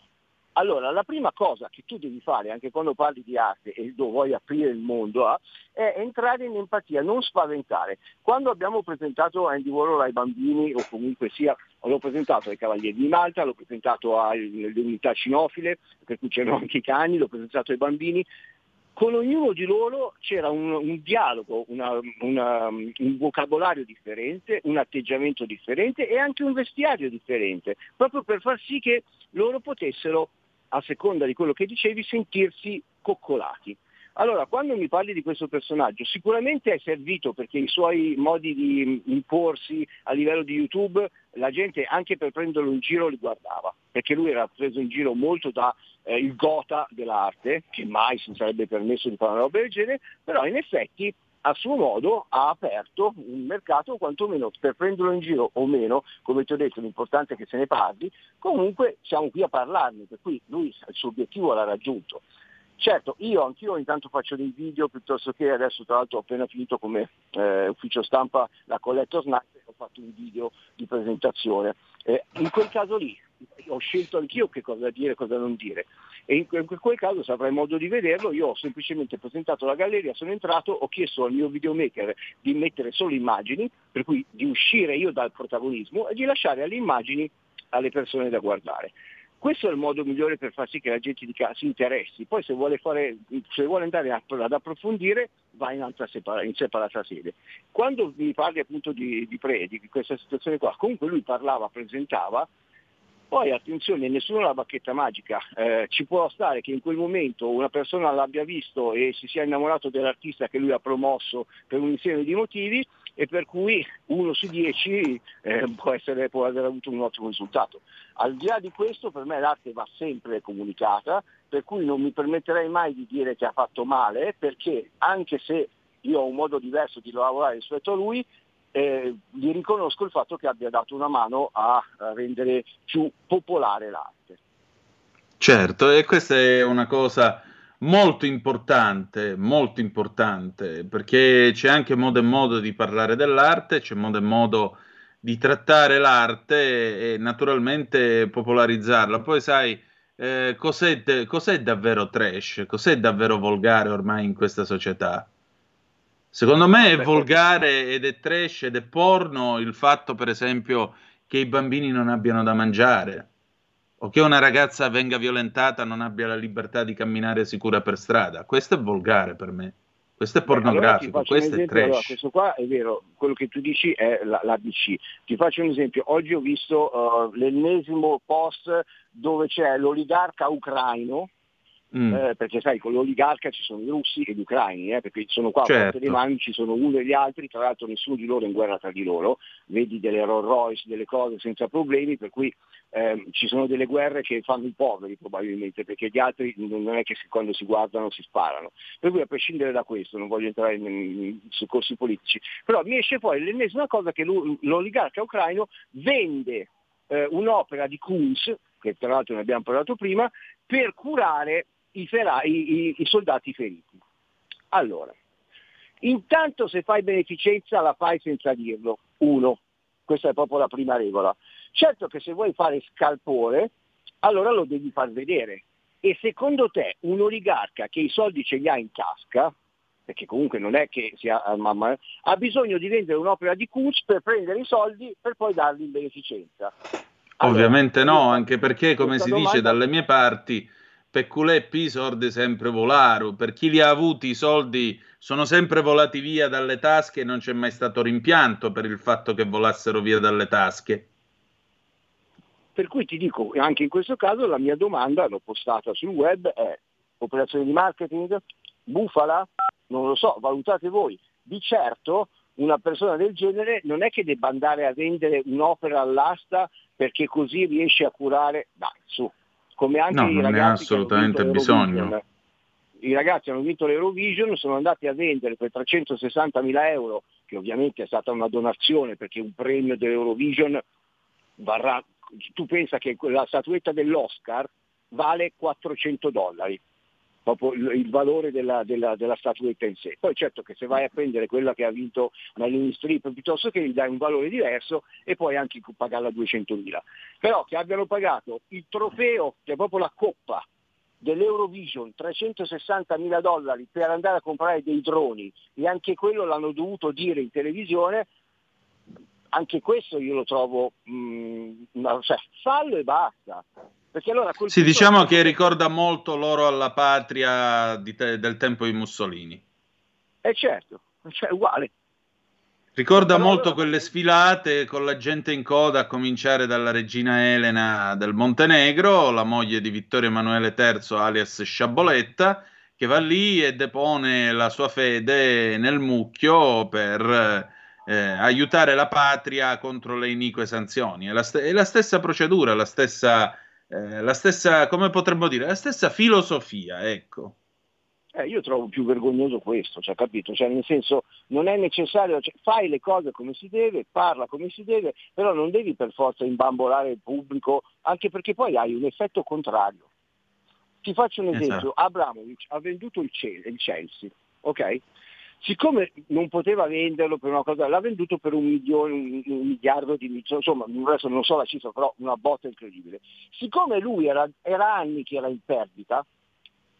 Allora, la prima cosa che tu devi fare, anche quando parli di arte e dove vuoi aprire il mondo, eh, è entrare in empatia, non spaventare. Quando abbiamo presentato Andy Warhol ai bambini, o comunque sia, l'ho presentato ai Cavalieri di Malta, l'ho presentato alle unità cinofile, per cui c'erano anche i cani, l'ho presentato ai bambini, con ognuno di loro c'era un, un dialogo, una, una, un vocabolario differente, un atteggiamento differente e anche un vestiario differente, proprio per far sì che loro potessero, a seconda di quello che dicevi, sentirsi coccolati. Allora, quando mi parli di questo personaggio, sicuramente è servito perché i suoi modi di imporsi a livello di YouTube, la gente anche per prenderlo in giro li guardava, perché lui era preso in giro molto da eh, il gota dell'arte, che mai si sarebbe permesso di fare una roba del genere, però in effetti a suo modo ha aperto un mercato quantomeno per prenderlo in giro o meno, come ti ho detto l'importante è che se ne parli, comunque siamo qui a parlarne, per cui lui il suo obiettivo l'ha raggiunto. Certo, io anch'io ogni tanto faccio dei video piuttosto che adesso tra l'altro ho appena finito come eh, ufficio stampa la Collector Snack e ho fatto un video di presentazione. Eh, in quel caso lì ho scelto anch'io che cosa dire e cosa non dire e in, quel caso se avrai modo di vederlo io ho semplicemente presentato la galleria, sono entrato, ho chiesto al mio videomaker di mettere solo immagini, per cui di uscire io dal protagonismo e di lasciare alle immagini alle persone da guardare. Questo è il modo migliore per far sì che la gente dica, si interessi. Poi se vuole, fare, se vuole andare ad approfondire va in, separa, in, separata sede. Quando mi parli appunto di, di Predi, di questa situazione qua, comunque lui parlava, presentava, poi attenzione, nessuno ha la bacchetta magica, eh, ci può stare che in quel momento una persona l'abbia visto e si sia innamorato dell'artista che lui ha promosso per un insieme di motivi e per cui uno su dieci eh, può, essere, può aver avuto un ottimo risultato. Al di là di questo per me l'arte va sempre comunicata, per cui non mi permetterei mai di dire che ha fatto male, perché anche se io ho un modo diverso di lavorare rispetto a lui, eh, gli riconosco il fatto che abbia dato una mano a, rendere più popolare l'arte. Certo, e questa è una cosa molto importante, molto importante, perché c'è anche modo e modo di parlare dell'arte, c'è modo e modo di trattare l'arte e naturalmente popolarizzarla. Poi sai, eh, cos'è, cos'è davvero trash, cos'è davvero volgare ormai in questa società? Secondo me è volgare ed è trash ed è porno il fatto, per esempio, che i bambini non abbiano da mangiare o che una ragazza venga violentata non abbia la libertà di camminare sicura per strada. Questo è volgare per me. Questo è pornografico, allora questo è trash. Allora, questo qua è vero, quello che tu dici è l'ABC. Ti faccio un esempio. Oggi ho visto uh, l'ennesimo post dove c'è l'oligarca ucraino Mm. Eh, perché sai, con l'oligarca ci sono i russi e gli ucraini, eh, perché sono qua certo. a dei mani, ci sono uno e gli altri, tra l'altro nessuno di loro è in guerra tra di loro, vedi delle Rolls Royce, delle cose senza problemi, per cui eh, ci sono delle guerre che fanno i poveri probabilmente, perché gli altri non è che si, quando si guardano si sparano. Per cui a prescindere da questo, non voglio entrare in, in soccorsi politici, però mi esce fuori l'ennesima cosa che l'oligarca ucraino vende eh, un'opera di Kunz, che tra l'altro ne abbiamo parlato prima, per curare i, fera- i, i, soldati feriti. Allora, intanto se fai beneficenza la fai senza dirlo, uno, questa è proprio la prima regola. Certo che se vuoi fare scalpore, allora lo devi far vedere. E secondo te un oligarca che i soldi ce li ha in tasca, perché comunque non è che sia mamma, ha bisogno di vendere un'opera di Kunz per prendere i soldi per poi darli in beneficenza. Allora, Ovviamente no, anche perché come si dice dalle mie parti, peculè pisord sempre volaro, per chi li ha avuti i soldi sono sempre volati via dalle tasche e non c'è mai stato rimpianto per il fatto che volassero via dalle tasche. Per cui ti dico, anche in questo caso la mia domanda, l'ho postata sul web, è operazione di marketing, bufala, non lo so, valutate voi. Di certo una persona del genere non è che debba andare a vendere un'opera all'asta perché così riesce a curare, dai, su, come anche no, i ragazzi ha assolutamente bisogno. I ragazzi hanno vinto l'Eurovision, sono andati a vendere per 360 mila euro, che ovviamente è stata una donazione perché un premio dell'Eurovision varrà, tu pensa che la statuetta dell'Oscar vale 400 dollari proprio il, valore della, della, della, statuetta in sé. Poi certo che se vai a prendere quella che ha vinto Marlene Strip piuttosto che gli dai un valore diverso e poi anche pagarla 200.000. Però che abbiano pagato il trofeo, che è proprio la coppa dell'Eurovision 360.000 dollari per andare a comprare dei droni e anche quello l'hanno dovuto dire in televisione, anche questo io lo trovo, mh, mm, cioè, fallo e basta. Perché allora sì, diciamo che ricorda molto l'oro alla patria te, del tempo di Mussolini. Eh certo, cioè uguale. Ricorda allora, molto quelle sfilate con la gente in coda, a cominciare dalla regina Elena del Montenegro, la moglie di Vittorio Emanuele III, alias Sciaboletta, che va lì e depone la sua fede nel mucchio per eh, aiutare la patria contro le inique sanzioni. È la, st- è la stessa procedura, la stessa eh, la stessa, come potremmo dire, la stessa filosofia, ecco. Eh, io trovo più vergognoso questo, cioè, capito? Cioè, nel senso, non è necessario, cioè, fai le cose come si deve, parla come si deve, però non devi per forza imbambolare il pubblico, anche perché poi hai un effetto contrario. Ti faccio un esempio, Esatto. Abramovic ha venduto il Chelsea, ok? Siccome non poteva venderlo per una cosa, l'ha venduto per un, milione, un, un miliardo di insomma, adesso non so la cifra, però una botta incredibile. Siccome lui era, era anni che era in perdita,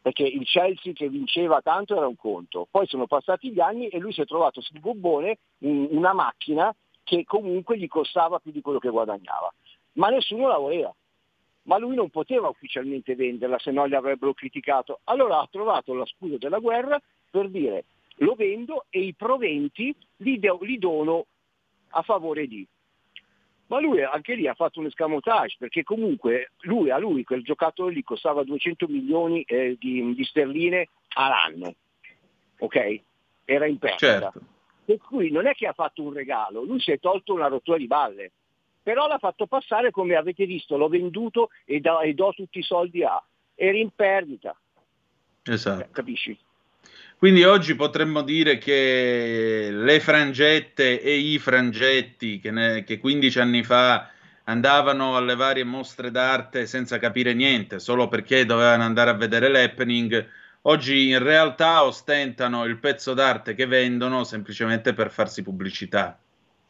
perché il Chelsea che vinceva tanto era un conto, poi sono passati gli anni e lui si è trovato sul gobbone un- una macchina che comunque gli costava più di quello che guadagnava, ma nessuno la voleva. Ma lui non poteva ufficialmente venderla, se no gli avrebbero criticato. Allora ha trovato la scusa della guerra per dire lo vendo e i proventi li, do- li dono a favore di. Ma lui anche lì ha fatto un escamotage perché comunque lui, a lui quel giocatore lì costava 200 milioni eh, di, di sterline all'anno. Ok? Era in perdita. Certo. Per cui non è che ha fatto un regalo, lui si è tolto una rottura di balle. Però l'ha fatto passare come avete visto, l'ho venduto e, da- e do tutti i soldi a. Era in perdita, Esatto. eh, capisci? Quindi oggi potremmo dire che le frangette e i frangetti che, ne- che 15 anni fa andavano alle varie mostre d'arte senza capire niente, solo perché dovevano andare a vedere l'happening, oggi in realtà ostentano il pezzo d'arte che vendono semplicemente per farsi pubblicità.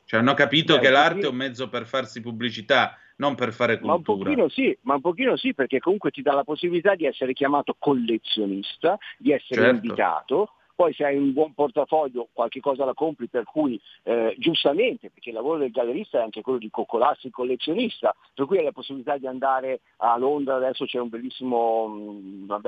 Cioè hanno capito Beh, che l'arte è un mezzo per farsi pubblicità, non per fare Ma un cultura. pochino sì, ma un pochino sì, perché comunque ti dà la possibilità di essere chiamato collezionista, di essere Certo. invitato. Poi se hai un buon portafoglio qualche cosa la compri per cui eh, giustamente, perché il lavoro del gallerista è anche quello di coccolarsi il collezionista, per cui hai la possibilità di andare a Londra, adesso c'è un bellissimo,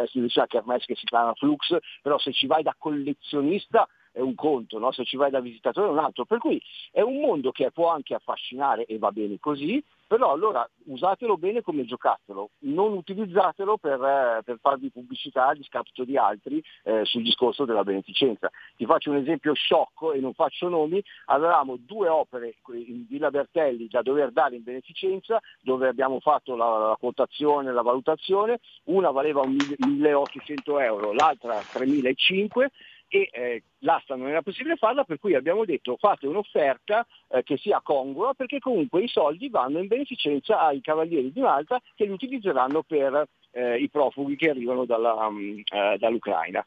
si dice Kermesse che si chiama Flux, però se ci vai da collezionista è un conto, no? se ci vai da visitatore è un altro, per cui è un mondo che può anche affascinare e va bene così, però allora usatelo bene come giocattolo, non utilizzatelo per, eh, per farvi pubblicità a discapito di altri eh, sul discorso della beneficenza. Ti faccio un esempio sciocco e non faccio nomi, avevamo due opere in Villa Bertelli da dover dare in beneficenza, dove abbiamo fatto la, la quotazione, la valutazione, una valeva un mille- 1800 euro, l'altra 3500 e eh, l'asta non era possibile farla, per cui abbiamo detto fate un'offerta eh, che sia congrua perché comunque i soldi vanno in beneficenza ai Cavalieri di Malta che li utilizzeranno per eh, i profughi che arrivano dalla, eh, dall'Ucraina.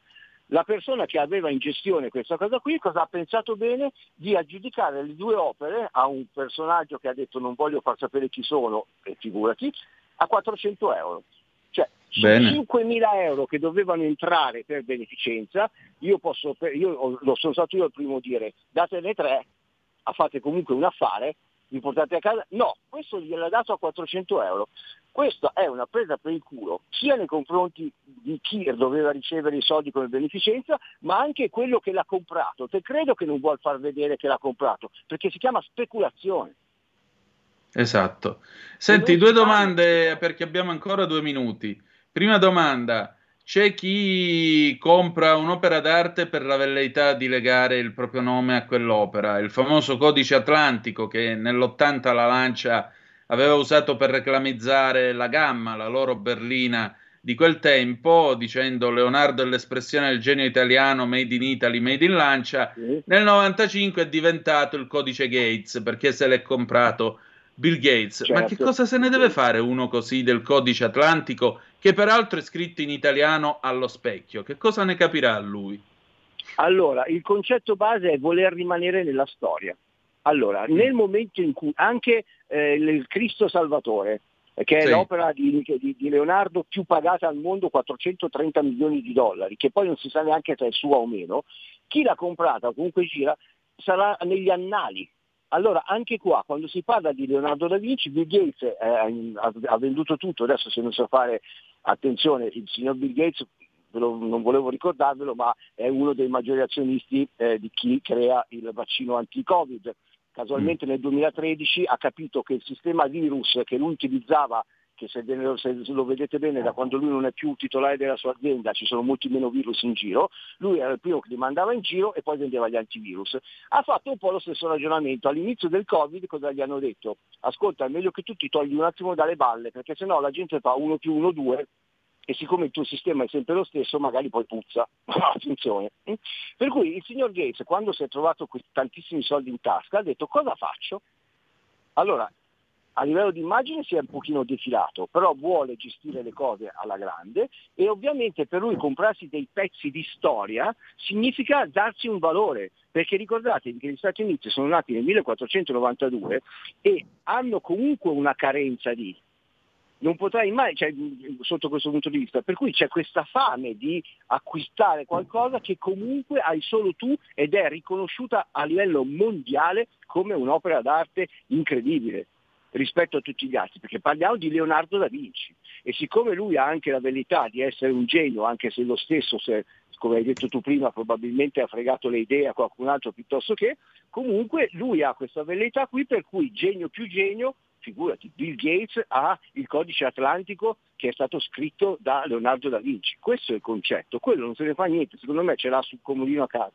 La persona che aveva in gestione questa cosa qui cosa ha pensato bene di aggiudicare le due opere a un personaggio che ha detto non voglio far sapere chi sono, figurati, a 400 euro. Cioè, Bene. 5.000 euro che dovevano entrare per beneficenza, io, posso, io lo sono stato io il primo a dire, datene tre, a fate comunque un affare, vi portate a casa. No, questo gliel'ha dato a 400 euro. Questa è una presa per il culo, sia nei confronti di chi doveva ricevere i soldi come beneficenza, ma anche quello che l'ha comprato. Te credo che non vuol far vedere che l'ha comprato, perché si chiama speculazione. Esatto. Senti, due domande perché abbiamo ancora due minuti. Prima domanda, c'è chi compra un'opera d'arte per la velleità di legare il proprio nome a quell'opera, il famoso codice atlantico che nell'80 la Lancia aveva usato per reclamizzare la gamma, la loro berlina di quel tempo, dicendo Leonardo è l'espressione del genio italiano, made in Italy, made in Lancia. Nel 95 è diventato il codice Gates perché se l'è comprato Bill Gates. Ma che Certo. cosa se ne deve fare uno così del codice atlantico che peraltro è scritto in italiano allo specchio? Che cosa ne capirà lui? Allora, il concetto base è voler rimanere nella storia. Allora, Mm. nel momento in cui anche eh, il Cristo Salvatore, che è Sì. l'opera di, di- di Leonardo più pagata al mondo, 430 milioni di dollari, che poi non si sa neanche se è sua o meno, chi l'ha comprata o comunque gira sarà negli annali. Allora, anche qua, quando si parla di Leonardo da Vinci, Bill Gates eh, ha, ha venduto tutto, adesso se non sa fare attenzione, il signor Bill Gates non volevo ricordarvelo, ma è uno dei maggiori azionisti eh, di chi crea il vaccino anti-Covid. Casualmente nel 2013 ha capito che il sistema virus che lui utilizzava, che se, lo vedete bene da quando lui non è più titolare della sua azienda ci sono molti meno virus in giro, lui era il primo che li mandava in giro e poi vendeva gli antivirus. Ha fatto un po' lo stesso ragionamento. All'inizio del Covid cosa gli hanno detto? Ascolta, è meglio che tu ti togli un attimo dalle balle, perché sennò la gente fa 1 più 1, 2 e siccome il tuo sistema è sempre lo stesso, magari poi puzza. Attenzione. Per cui il signor Gates, quando si è trovato tantissimi soldi in tasca, ha detto cosa faccio? Allora, a livello di immagine si è un pochino defilato, però vuole gestire le cose alla grande e ovviamente per lui comprarsi dei pezzi di storia significa darsi un valore, perché ricordatevi che gli Stati Uniti sono nati nel 1492 e hanno comunque una carenza di non potrai mai, cioè, sotto questo punto di vista, per cui c'è questa fame di acquistare qualcosa che comunque hai solo tu ed è riconosciuta a livello mondiale come un'opera d'arte incredibile rispetto a tutti gli altri, perché parliamo di Leonardo da Vinci e siccome lui ha anche la verità di essere un genio, anche se lo stesso, se, come hai detto tu prima, probabilmente ha fregato le idee a qualcun altro piuttosto che, comunque lui ha questa verità qui per cui genio più genio figurati, Bill Gates ha il codice atlantico che è stato scritto da Leonardo da Vinci. Questo è il concetto, quello non se ne fa niente, secondo me ce l'ha sul comodino a casa.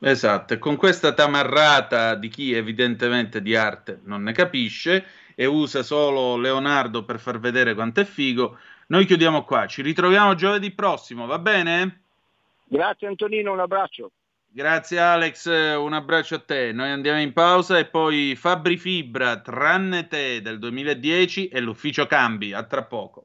Esatto, e con questa tamarrata di chi evidentemente di arte non ne capisce e usa solo Leonardo per far vedere quanto è figo, noi chiudiamo qua, ci ritroviamo giovedì prossimo, va bene? Grazie Antonino, un abbraccio. Grazie Alex, un abbraccio a te. Noi andiamo in pausa e poi Fabri Fibra, tranne te del 2010 e l'ufficio cambi. A tra poco.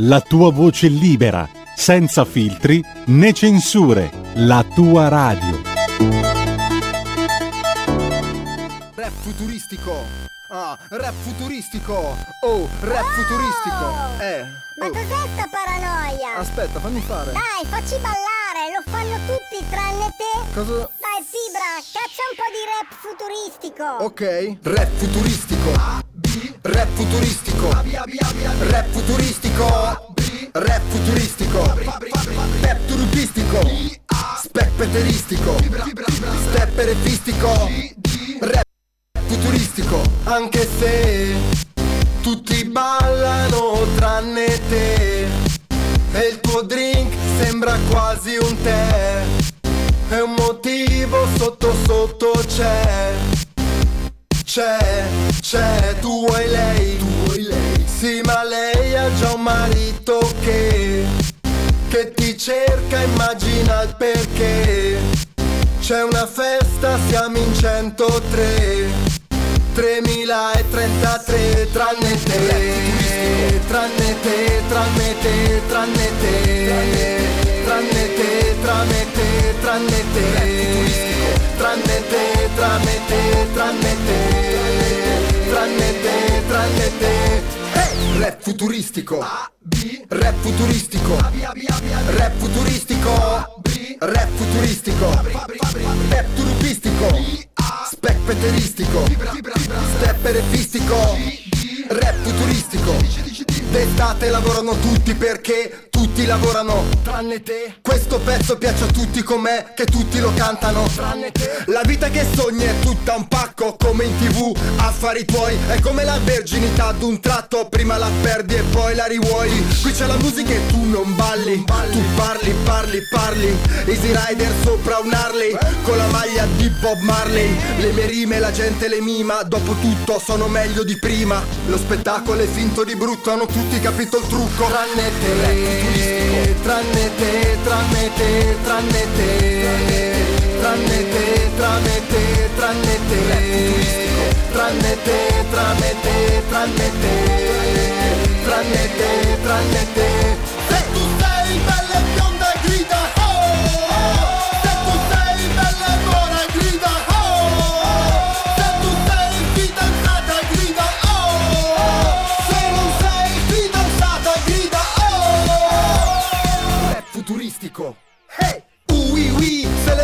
la tua voce libera, senza filtri né censure, la tua radio. Rap futuristico Ah, rap futuristico! Oh, rap oh! futuristico! Eh! Ma oh. cos'è sta paranoia? Aspetta, fammi fare! Dai, facci ballare! Lo fanno tutti tranne te! Cosa? Dai, Fibra, caccia un po' di rap futuristico! Ok, rap futuristico! Rap futuristico! Rap futuristico! Rap futuristico! Rap turupistico! Specpeteristico! Stepperefistico! Rap futuristico Anche se tutti ballano tranne te E il tuo drink sembra quasi un tè E un motivo sotto sotto c'è C'è, c'è, tu vuoi lei. Tu vuoi lei. Sì ma lei ha già un marito che Che ti cerca, immagina il perché. C'è una festa, siamo in 103 3033 tranne te. Tranne te, tranne te, tranne te. Tranne te, tranne te, tranne te Tranne te, tranne te, tranne te, tranne te, tranne te, tranne te. Hey! Rap futuristico. A, B. Rap futuristico. A, B, A, B, A, B, Rap futuristico. A, B. Rap futuristico. Fabri, fabri, fabri. Rap turupistico. B, A. Specpeteristico. Stepperefistico. Rap futuristico. Dice, dice. D'estate lavorano tutti perché tutti lavorano Tranne te. Questo pezzo piace a tutti com'è Che tutti lo cantano Tranne te. La vita che sogni è tutta un pacco Come in tv Affari tuoi. È come la verginità d'un tratto Prima la perdi e poi la rivuoi. Qui c'è la musica e tu non balli. Tu parli, parli, parli. Easy Rider sopra un Harley Con la maglia di Bob Marley. Le mie rime la gente le mima. Dopo tutto sono meglio di prima. Lo spettacolo è finto di brutto stanno tutti, capito il trucco? Tranne te, tranne te, tranne te, tranne te. Tranne te, tranne te, tranne te. Tranne te, tranne te, tranne te. Tranne te, tranne te.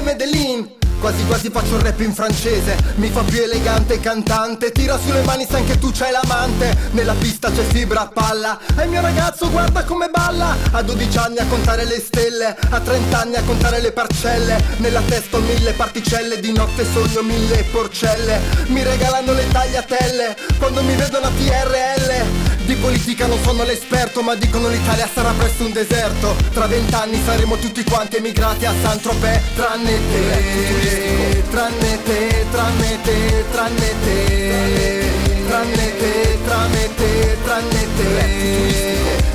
Medellin. Quasi quasi faccio il rap in francese. Mi fa più elegante cantante. Tira sulle mani se anche tu c'hai l'amante. Nella pista c'è fibra a palla. E il mio ragazzo guarda come balla. A 12 anni a contare le stelle. A 30 anni a contare le parcelle. Nella testa ho mille particelle. Di notte sogno mille porcelle. Mi regalano le tagliatelle. Quando mi vedono a TRL di politica non sono l'esperto ma dicono l'Italia sarà presto un deserto Tra vent'anni saremo tutti quanti emigrati a Saint-Tropez Tranne te, tranne te, tranne te, tranne te Tranne te, tranne te, tranne te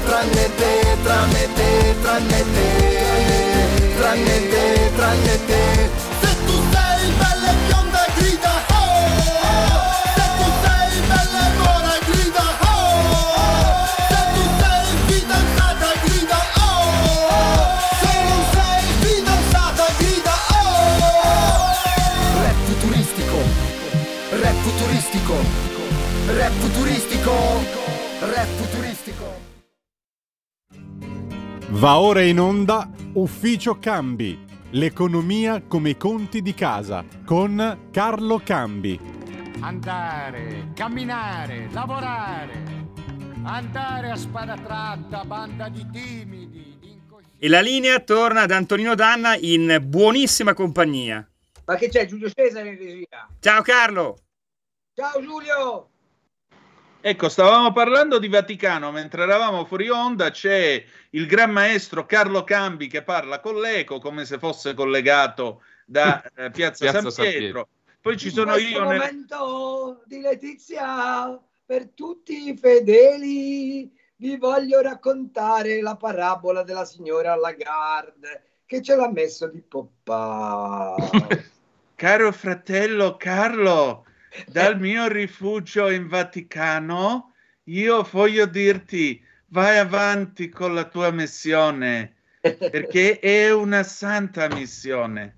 Tranne te, tranne te, tranne te Tranne te, tranne te Va ora in onda Ufficio Cambi, l'economia come i conti di casa, con Carlo Cambi. Andare, camminare, lavorare. Andare a spada tratta, banda di timidi. di. E la linea torna ad Antonino Danna in buonissima compagnia. Ma che c'è Giulio Cesare in regia? Ciao Carlo! Ciao Giulio! Ecco, stavamo parlando di Vaticano, mentre eravamo fuori onda c'è il gran maestro Carlo Cambi che parla con l'eco come se fosse collegato da eh, Piazza, Piazza San San Pietro. Pietro. Poi ci In sono io nel... momento di Letizia, per tutti i fedeli, vi voglio raccontare la parabola della signora Lagarde che ce l'ha messo di poppa. Caro fratello Carlo, dal mio rifugio in Vaticano, io voglio dirti, vai avanti con la tua missione, perché è una santa missione.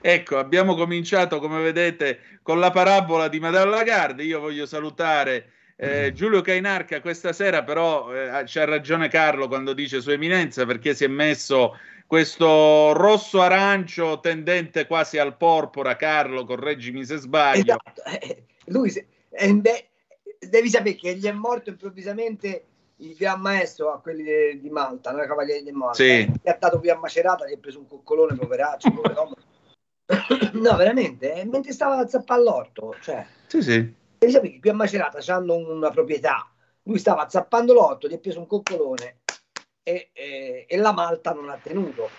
Ecco, abbiamo cominciato, come vedete, con la parabola di Madame Lagarde. Io voglio salutare eh, Giulio Cainarca questa sera, però eh, c'ha ragione Carlo quando dice Sua Eminenza, perché si è messo questo rosso arancio tendente quasi al porpora. Carlo, correggimi se sbaglio. Esatto, eh, lui se- eh, beh, devi sapere che gli è morto improvvisamente il gran maestro a quelli di Malta, no? Cavalieri di Malta. Sì. È andato qui a Macerata, gli ha preso un coccolone, poveraccio. No, veramente, eh, mentre stava a zappare all'orto, cioè, Sì, sì. devi sapere che qui a Macerata hanno una proprietà. Lui stava zappando l'orto, gli ha preso un coccolone e, e- e la Malta non ha tenuto.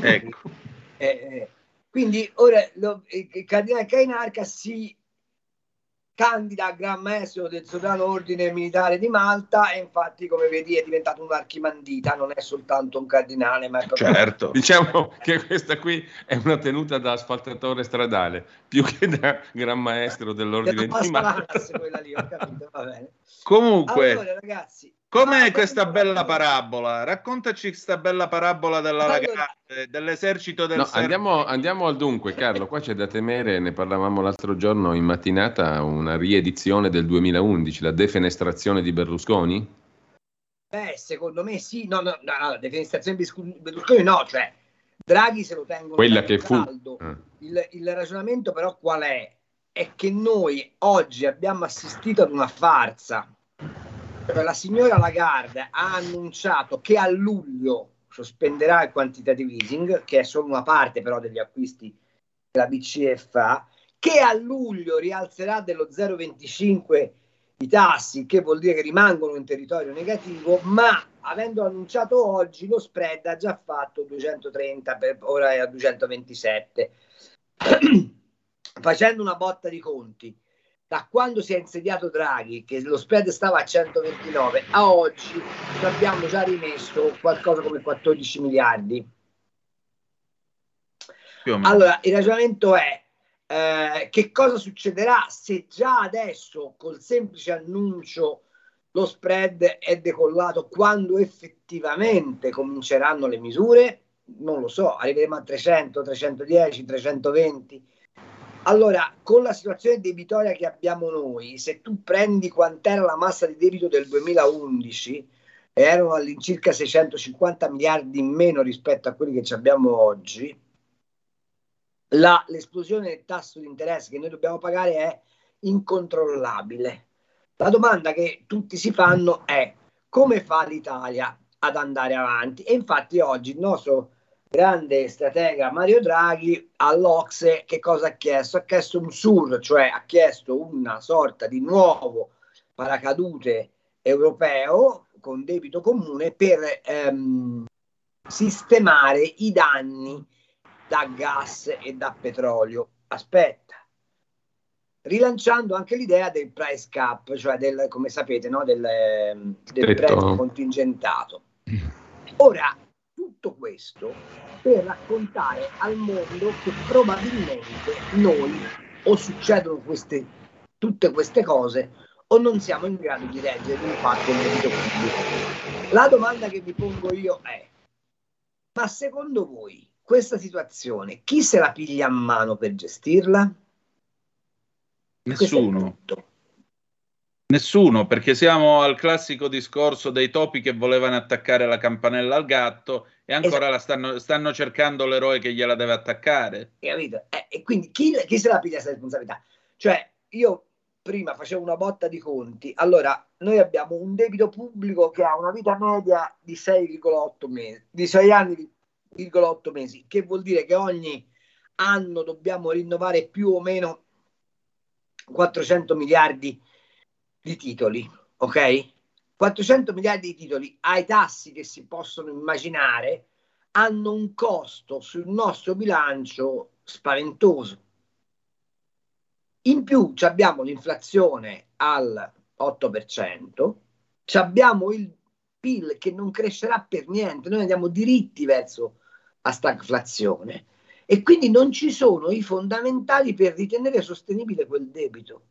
Ecco. Eh, eh, quindi ora lo- il il cardinale Cainarca si candida a Gran Maestro del Sovrano Ordine Militare di Malta e infatti come vedi è diventato un archimandita, non è soltanto un cardinale, ma è proprio- Certo. Diciamo che questa qui è una tenuta da asfaltatore stradale, più che da gran maestro dell'ordine di Malta. Lì. Comunque, Allora ragazzi, com'è questa bella parabola? Raccontaci questa bella parabola della Lagarde, dell'esercito del No, servo. andiamo, andiamo al dunque, Carlo. Qua c'è da temere, ne parlavamo l'altro giorno in mattinata, una riedizione del 2011, la defenestrazione di Berlusconi. Beh, secondo me sì, no, no, no, no, la defenestrazione di Berlusconi- no, cioè Draghi se lo tengono Quella che fu. caldo. Ah. Il, il ragionamento però qual è? È che noi oggi abbiamo assistito ad una farsa. La signora Lagarde ha annunciato che a luglio sospenderà il quantitative easing, che è solo una parte però degli acquisti che la BCE fa, che a luglio rialzerà dello 0,25 i tassi, che vuol dire che rimangono in territorio negativo, ma avendo annunciato oggi lo spread ha già fatto 230, per ora è a 227. Facendo una botta di conti, da quando si è insediato Draghi, che lo spread stava a 129, a oggi abbiamo già rimesso qualcosa come 14 miliardi. Allora, il ragionamento è eh, che cosa succederà se già adesso col semplice annuncio lo spread è decollato quando effettivamente cominceranno le misure? Non lo so, arriveremo a 300, 310, 320. Allora, con la situazione debitoria che abbiamo noi, se tu prendi quant'era la massa di debito del 2011, erano all'incirca 650 miliardi in meno rispetto a quelli che abbiamo oggi, la, l'esplosione del tasso di interesse che noi dobbiamo pagare è incontrollabile. La domanda che tutti si fanno è come fa l'Italia ad andare avanti? E infatti oggi il nostro grande stratega Mario Draghi all'Ocse che cosa ha chiesto? Ha chiesto un SUR, cioè ha chiesto una sorta di nuovo paracadute europeo con debito comune per ehm, sistemare i danni da gas e da petrolio. Aspetta, rilanciando anche l'idea del price cap, cioè del, come sapete, no? del, ehm, del prezzo contingentato. Ora, tutto questo per raccontare al mondo che probabilmente noi o succedono queste, tutte queste cose o non siamo in grado di reggere l'impatto nel debito pubblico. La domanda che vi pongo io è, ma secondo voi questa situazione chi se la piglia a mano per gestirla? Nessuno. Nessuno, perché siamo al classico discorso dei topi che volevano attaccare la campanella al gatto e ancora esatto. la stanno, stanno, cercando l'eroe che gliela deve attaccare. Capito? Eh, e quindi chi, chi, se la piglia questa responsabilità? Cioè, io prima facevo una botta di conti, allora noi abbiamo un debito pubblico che ha una vita media di 6,8 mesi, di 6 anni, 8 mesi, che vuol dire che ogni anno dobbiamo rinnovare più o meno 400 miliardi di titoli, ok? 400 miliardi di titoli ai tassi che si possono immaginare hanno un costo sul nostro bilancio spaventoso. In più abbiamo l'inflazione al 8%, abbiamo il PIL che non crescerà per niente, noi andiamo diritti verso la stagflazione e quindi non ci sono i fondamentali per ritenere sostenibile quel debito.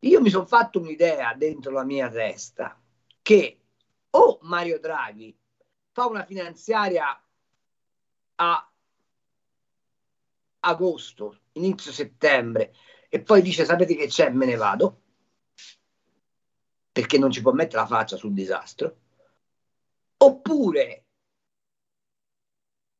Io mi sono fatto un'idea dentro la mia testa che o Mario Draghi fa una finanziaria a agosto, inizio settembre, e poi dice sapete che c'è, me ne vado, perché non ci può mettere la faccia sul disastro, oppure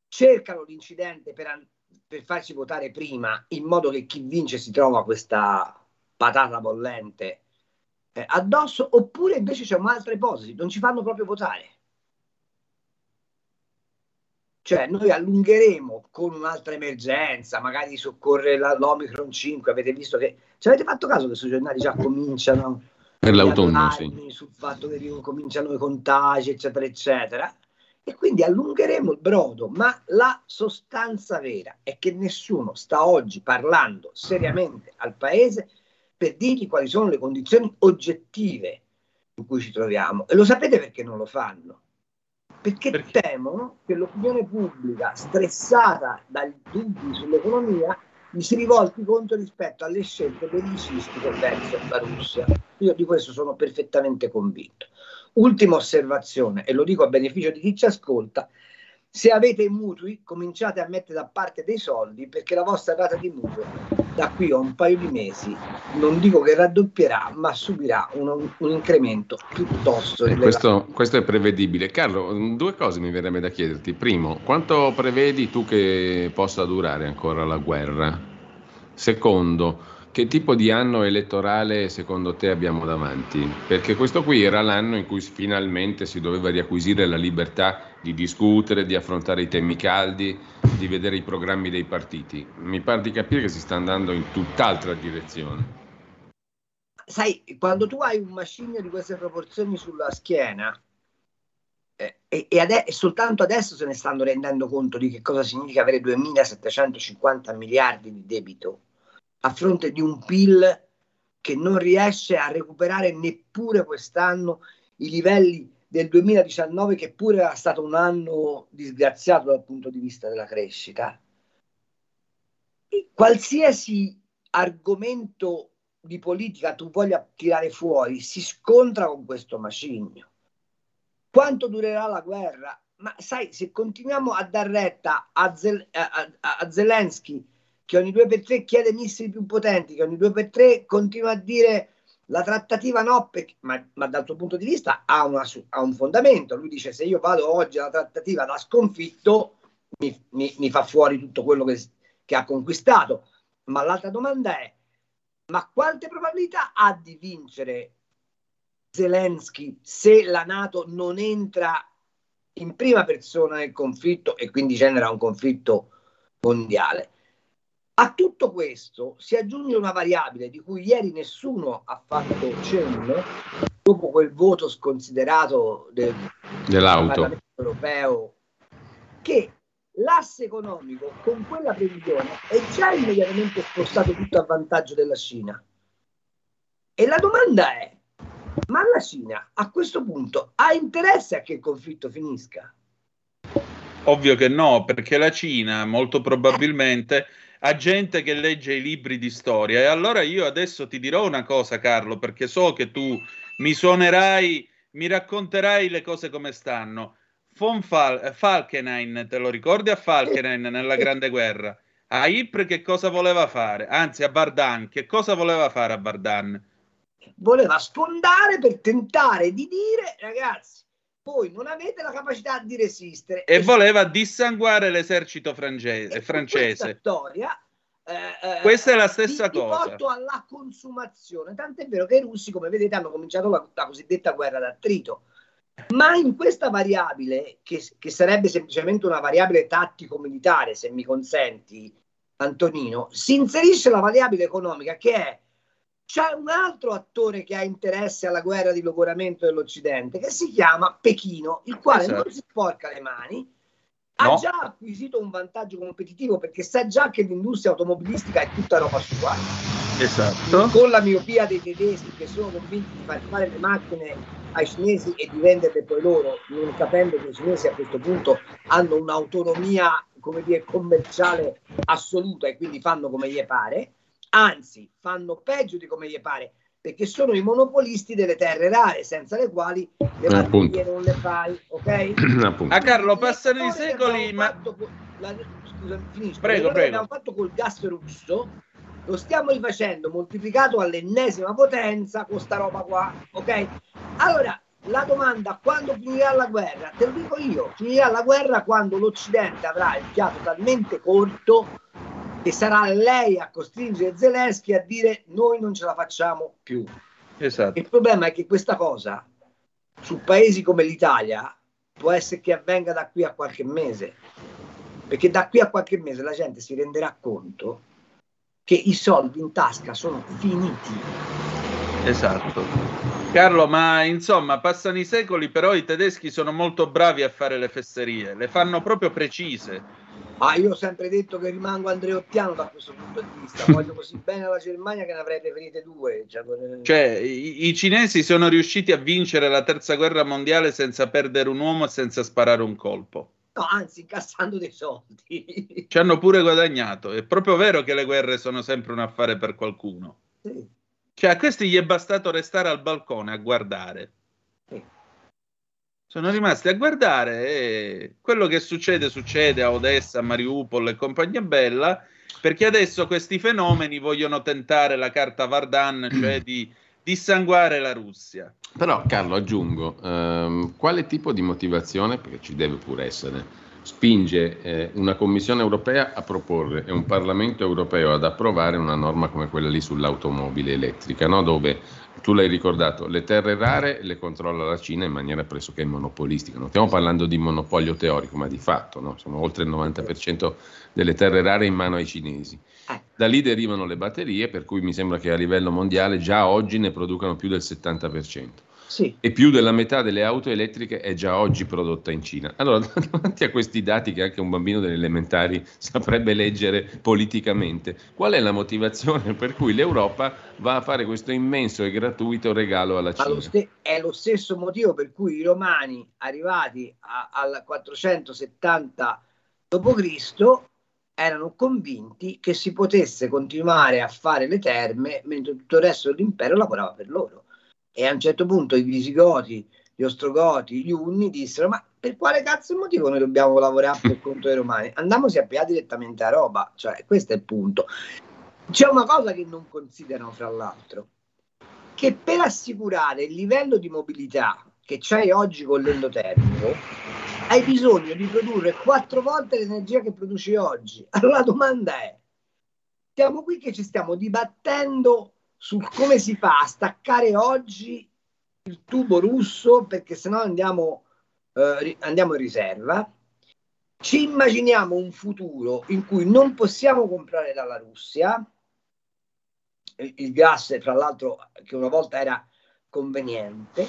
cercano l'incidente per, per farci votare prima, in modo che chi vince si trova questa patata bollente eh, addosso, oppure invece c'è un'altra ipotesi, non ci fanno proprio votare. Cioè noi allungheremo con un'altra emergenza, magari soccorre la, l'Omicron 5, avete visto che... Ci avete fatto caso che sui giornali già cominciano... Per l'autunno, sì. Sul fatto che cominciano i contagi, eccetera, eccetera. E quindi allungheremo il brodo, ma la sostanza vera è che nessuno sta oggi parlando seriamente al Paese per dirgli quali sono le condizioni oggettive in cui ci troviamo. E lo sapete perché non lo fanno? perché, perché? temono che l'opinione pubblica, stressata dai dubbi sull'economia, gli si rivolti contro rispetto alle scelte belliciste verso la Russia. Io di questo sono perfettamente convinto. Ultima osservazione, e lo dico a beneficio di chi ci ascolta, se avete i mutui cominciate a mettere da parte dei soldi perché la vostra rata di mutuo da qui a un paio di mesi non dico che raddoppierà ma subirà un, un incremento piuttosto elevato. Questo, questo, è prevedibile. Carlo, due cose mi verrebbe da chiederti. Primo, quanto prevedi tu che possa durare ancora la guerra? Secondo, che tipo di anno elettorale secondo te abbiamo davanti? Perché questo qui era l'anno in cui finalmente si doveva riacquisire la libertà di discutere, di affrontare i temi caldi, di vedere i programmi dei partiti. Mi pare di capire che si sta andando in tutt'altra direzione. Sai, quando tu hai un macigno di queste proporzioni sulla schiena, eh, e, ade- e, soltanto adesso se ne stanno rendendo conto di che cosa significa avere 2.750 miliardi di debito a fronte di un PIL che non riesce a recuperare neppure quest'anno i livelli del 2019 che pure era stato un anno disgraziato dal punto di vista della crescita. Qualsiasi argomento di politica tu voglia tirare fuori si scontra con questo macigno. Quanto durerà la guerra? Ma sai, se continuiamo a dar retta a, Zel- a, a, a Zelensky che ogni due per tre chiede missili più potenti, che ogni due per tre continua a dire la trattativa no, perché, ma, ma, dal tuo punto di vista ha, una, ha, un fondamento. Lui dice se io vado oggi alla trattativa da sconfitto, mi, mi, mi fa fuori tutto quello che, che ha conquistato. Ma l'altra domanda è, ma quante probabilità ha di vincere Zelensky se la Nato non entra in prima persona nel conflitto e quindi genera un conflitto mondiale? A tutto questo si aggiunge una variabile di cui ieri nessuno ha fatto cenno, dopo quel voto sconsiderato del Dell'auto. Europeo, che l'asse economico con quella previsione è già immediatamente spostato tutto a vantaggio della Cina. E la domanda è, ma la Cina a questo punto ha interesse a che il conflitto finisca? Ovvio che no, perché la Cina molto probabilmente ha gente che legge i libri di storia e allora io adesso ti dirò una cosa Carlo, perché so che tu mi suonerai, mi racconterai le cose come stanno. Von Fal- Falkenhayn, te lo ricordi a Falkenhayn nella Grande Guerra? A Ypres che cosa voleva fare? Anzi, a Vardan, che cosa voleva fare a Vardan? Voleva sfondare per tentare di dire, ragazzi, voi non avete la capacità di resistere. E voleva dissanguare l'esercito Questa francese. storia eh, eh, Questa è la stessa ti cosa. porto alla consumazione. Tant'è vero che i russi, come vedete, hanno cominciato la, la cosiddetta guerra d'attrito. Ma in questa variabile, che, che sarebbe semplicemente una variabile tattico-militare, se mi consenti, Antonino, si inserisce la variabile economica che è c'è un altro attore che ha interesse alla guerra di logoramento dell'Occidente che si chiama Pechino, il quale Esatto. non si sporca le mani, No. ha già acquisito un vantaggio competitivo perché sa già che l'industria automobilistica è tutta roba sua Esatto. con la miopia dei tedeschi che sono convinti di far fare le macchine ai cinesi e di venderle poi loro, non capendo che i cinesi a questo punto hanno un'autonomia come dire, commerciale assoluta e quindi fanno come gli pare, anzi fanno peggio di come gli pare perché sono i monopolisti delle terre rare senza le quali le Eh, batterie non le fai, ok? Appunto. A Carlo passano i secoli, ma fatto la- scusa, finisco. Prego, prego. abbiamo fatto col gas russo lo stiamo rifacendo moltiplicato all'ennesima potenza con sta roba qua, ok? Allora, la domanda quando finirà la guerra? Te lo dico io, finirà la guerra quando l'Occidente avrà il fiato talmente corto che sarà lei a costringere Zelensky a dire noi non ce la facciamo più. esatto. Il problema è che questa cosa su paesi come l'Italia può essere che avvenga da qui a qualche mese, perché da qui a qualche mese la gente si renderà conto che i soldi in tasca sono finiti. Esatto. Carlo, ma insomma, passano i secoli, però i tedeschi sono molto bravi a fare le fesserie, le fanno proprio precise. Ma io ho sempre detto che rimango andreottiano da questo punto di vista, voglio così bene la Germania che ne avrei preferite due. Cioè, Cioè, i, i cinesi sono riusciti a vincere la terza guerra mondiale senza perdere un uomo e senza sparare un colpo. no, anzi, incassando dei soldi. Ci hanno pure guadagnato. È proprio vero che le guerre sono sempre un affare per qualcuno. Sì. Cioè, a questi gli è bastato restare al balcone a guardare. Sì. Sono rimasti a guardare e quello che succede, succede a Odessa, Mariupol e compagnia bella, perché adesso questi fenomeni vogliono tentare la carta Vardan, cioè di dissanguare la Russia. Però Carlo aggiungo, ehm, quale tipo di motivazione, perché ci deve pure essere, spinge eh, una Commissione europea a proporre e un Parlamento europeo ad approvare una norma come quella lì sull'automobile elettrica, no? dove tu l'hai ricordato, le terre rare le controlla la Cina in maniera pressoché monopolistica. Non stiamo parlando di monopolio teorico, ma di fatto, no? sono oltre il 90% delle terre rare in mano ai cinesi. Da lì derivano le batterie, per cui mi sembra che a livello mondiale già oggi ne producano più del 70%. Sì. E più della metà delle auto elettriche è già oggi prodotta in Cina. Allora, davanti a questi dati che anche un bambino delle elementari saprebbe leggere politicamente, qual è la motivazione per cui l'Europa va a fare questo immenso e gratuito regalo alla Ma lo Cina? ste- è lo stesso motivo per cui i romani, arrivati a- al 470 d.C., erano convinti che si potesse continuare a fare le terme mentre tutto il resto dell'impero lavorava per loro. E a un certo punto i visigoti, gli ostrogoti, gli unni dissero: Ma per quale cazzo motivo noi dobbiamo lavorare per conto dei romani? Andiamoci a pigliare direttamente a roba. Cioè, questo è il punto. C'è una cosa che non considerano, fra l'altro, che per assicurare il livello di mobilità che c'hai oggi con l'endotermico, hai bisogno di produrre quattro volte l'energia che produci oggi. Allora la domanda è, siamo qui che ci stiamo dibattendo su come si fa a staccare oggi il tubo russo perché sennò andiamo, eh, andiamo in riserva. Ci immaginiamo un futuro in cui non possiamo comprare dalla Russia, il, il gas fra l'altro che una volta era conveniente,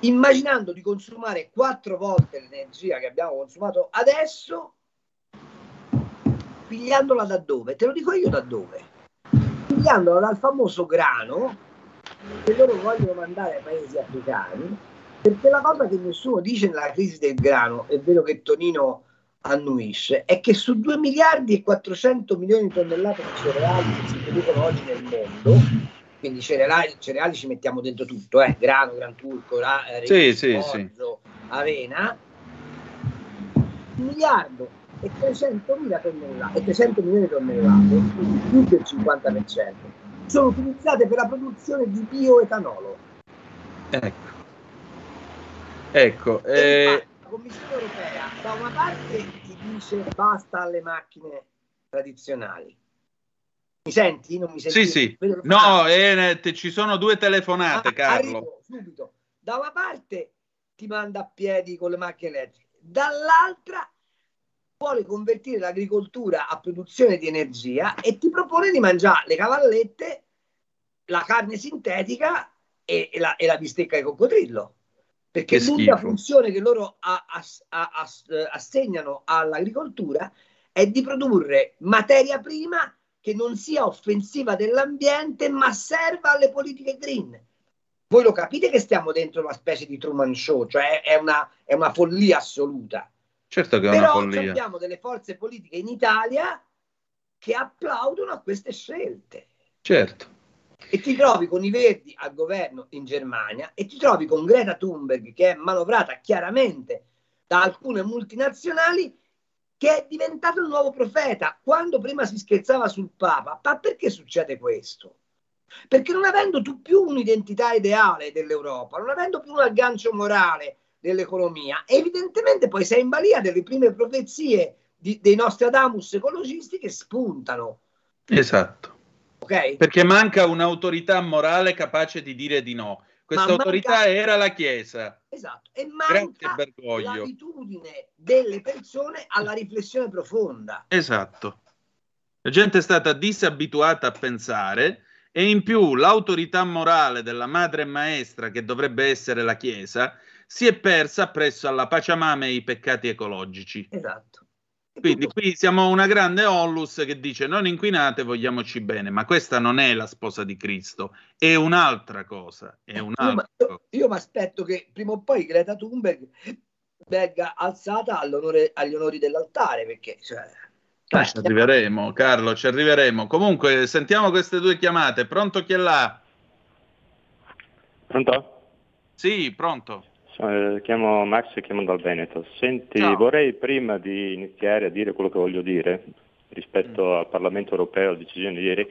immaginando di consumare quattro volte l'energia che abbiamo consumato adesso, pigliandola da dove? Te lo dico io da dove pigliandola dal famoso grano che loro vogliono mandare ai paesi africani, perché la cosa che nessuno dice nella crisi del grano, è vero che Tonino annuisce, è che su 2 miliardi e 400 milioni di tonnellate di cereali che si producono oggi nel mondo, quindi cereali, cereali ci mettiamo dentro tutto, eh, grano, gran turco, ra, eh, sì, sì, sì. avena, un miliardo e 300 mila tonnellate, e 300 milioni di tonnellate, quindi più del 50%, sono utilizzate per la produzione di bioetanolo. Ecco. Ecco. Eh... La Commissione europea da una parte ti dice basta alle macchine tradizionali. Mi senti? Non mi senti? Sì, sì. No, eh, ci sono due telefonate, ah, Carlo. Arrivo, subito. Da una parte ti manda a piedi con le macchine elettriche, dall'altra vuole convertire l'agricoltura a produzione di energia e ti propone di mangiare le cavallette, la carne sintetica e, e, la, e la, bistecca di coccodrillo. Perché l'unica funzione che loro a, a, a, assegnano all'agricoltura è di produrre materia prima che non sia offensiva dell'ambiente ma serva alle politiche green. Voi lo capite che stiamo dentro una specie di Truman Show, cioè è una, è una follia assoluta. Certo che è Però una follia. abbiamo delle forze politiche in Italia che applaudono a queste scelte. Certo. E ti trovi con i Verdi al governo in Germania e ti trovi con Greta Thunberg che è manovrata chiaramente da alcune multinazionali che è diventato il nuovo profeta. Quando prima si scherzava sul Papa, ma perché succede questo? Perché non avendo tu più un'identità ideale dell'Europa, non avendo più un aggancio morale dell'economia. Evidentemente poi sei in balia delle prime profezie di, dei nostri Adamus ecologisti che spuntano. Esatto. Okay? Perché manca un'autorità morale capace di dire di no. Questa manca... autorità era la Chiesa. Esatto. E manca l'abitudine delle persone alla riflessione profonda. Esatto. La gente è stata disabituata a pensare e in più l'autorità morale della madre maestra che dovrebbe essere la Chiesa si è persa presso alla Paciamame e i peccati ecologici. Esatto. Quindi qui siamo una grande Ollus che dice non inquinate, vogliamoci bene, ma questa non è la sposa di Cristo, è un'altra cosa. È un'altra io, mi aspetto che prima o poi Greta Thunberg venga alzata agli onori dell'altare, perché... Cioè, eh, ci arriveremo, Carlo, ci arriveremo. Comunque, sentiamo queste due chiamate. Pronto chi è là? Pronto? Sì, pronto. Eh, chiamo Max e chiamo dal Veneto. Senti, Ciao. vorrei prima di iniziare a dire quello che voglio dire rispetto mm. al Parlamento europeo, alla decisione di ieri,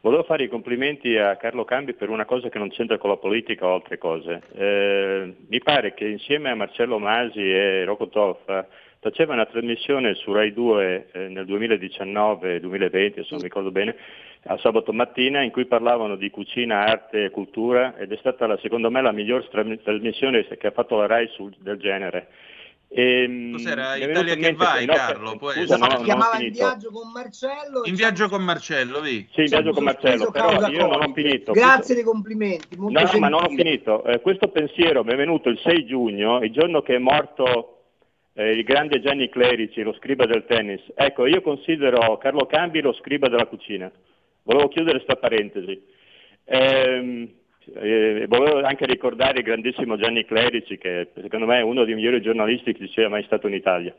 volevo fare i complimenti a Carlo Cambi per una cosa che non c'entra con la politica o altre cose. Eh, mi pare che insieme a Marcello Masi e Rocco Toffa faceva una trasmissione su Rai 2 eh, nel 2019-2020, se non mi ricordo bene, a sabato mattina in cui parlavano di cucina, arte e cultura ed è stata la, secondo me la miglior trasmissione che ha fatto la RAI sul, del genere. E, ehm, Cos'era Italia che vai, no, Carlo? Poi... Scusa, no, si chiamava In viaggio con Marcello. In viaggio con Marcello, vi. Sì, in viaggio con Marcello, però io non ho finito. Grazie dei complimenti. no, gentile. ma non ho finito. Eh, questo pensiero mi è venuto il 6 giugno, il giorno che è morto eh, il grande Gianni Clerici, lo scriba del tennis. Ecco, io considero Carlo Cambi lo scriba della cucina. Volevo chiudere questa parentesi. Ehm, eh, volevo anche ricordare il grandissimo Gianni Clerici, che secondo me è uno dei migliori giornalisti che ci sia mai stato in Italia.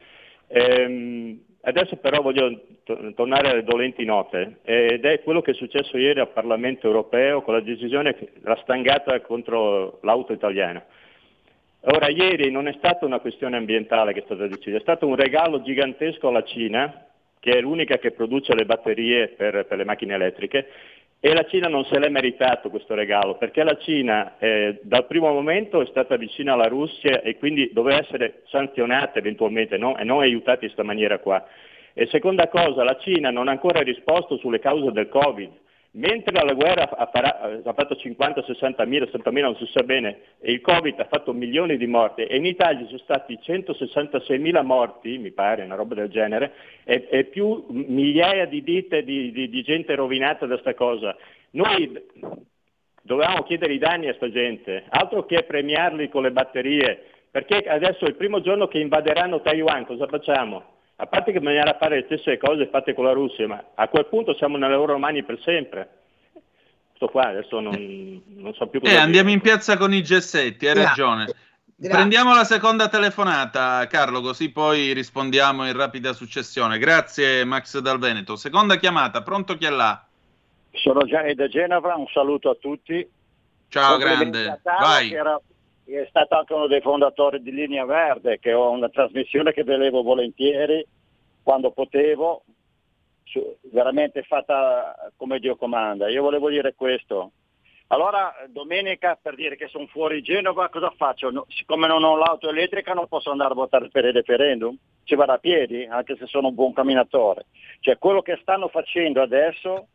Ehm, adesso però voglio to- tornare alle dolenti note ed è quello che è successo ieri al Parlamento europeo con la decisione, la stangata contro l'auto italiana. Ora, ieri non è stata una questione ambientale che è stata decisa, è stato un regalo gigantesco alla Cina che è l'unica che produce le batterie per, per le macchine elettriche, e la Cina non se l'è meritato questo regalo, perché la Cina eh, dal primo momento è stata vicina alla Russia e quindi doveva essere sanzionata eventualmente no? e non aiutata in questa maniera qua. E seconda cosa, la Cina non ha ancora risposto sulle cause del Covid. Mentre la guerra ha, fatto 50, 60 mila, 70 mila, non si sa bene, e il Covid ha fatto milioni di morti, e in Italia sono stati 166 mila morti, mi pare, una roba del genere, e, e più migliaia di vite di, di- di gente rovinata da sta cosa. Noi dovevamo chiedere i danni a sta gente, altro che premiarli con le batterie, perché adesso il primo giorno che invaderanno Taiwan, cosa facciamo? A parte che bisognerà fare le stesse cose fatte con la Russia, ma a quel punto siamo nelle loro mani per sempre. Sto qua, adesso non, non so più cosa Eh, dire. andiamo in piazza con i gessetti, hai ragione. Grazie. Prendiamo la seconda telefonata, Carlo, così poi rispondiamo in rapida successione. Grazie Max Dal Veneto. Seconda chiamata, pronto chi è là? Sono Gianni da Genova, un saluto a tutti. Ciao grande, Carlo, vai. che era- è stato anche uno dei fondatori di Linea Verde, che ho una trasmissione che velevo volentieri quando potevo, su- veramente fatta come Dio comanda. Io volevo dire questo. Allora, domenica, per dire che sono fuori Genova, cosa faccio? No- siccome non ho l'auto elettrica non posso andare a votare per il referendum? Ci vado a piedi, anche se sono un buon camminatore. Cioè, quello che stanno facendo adesso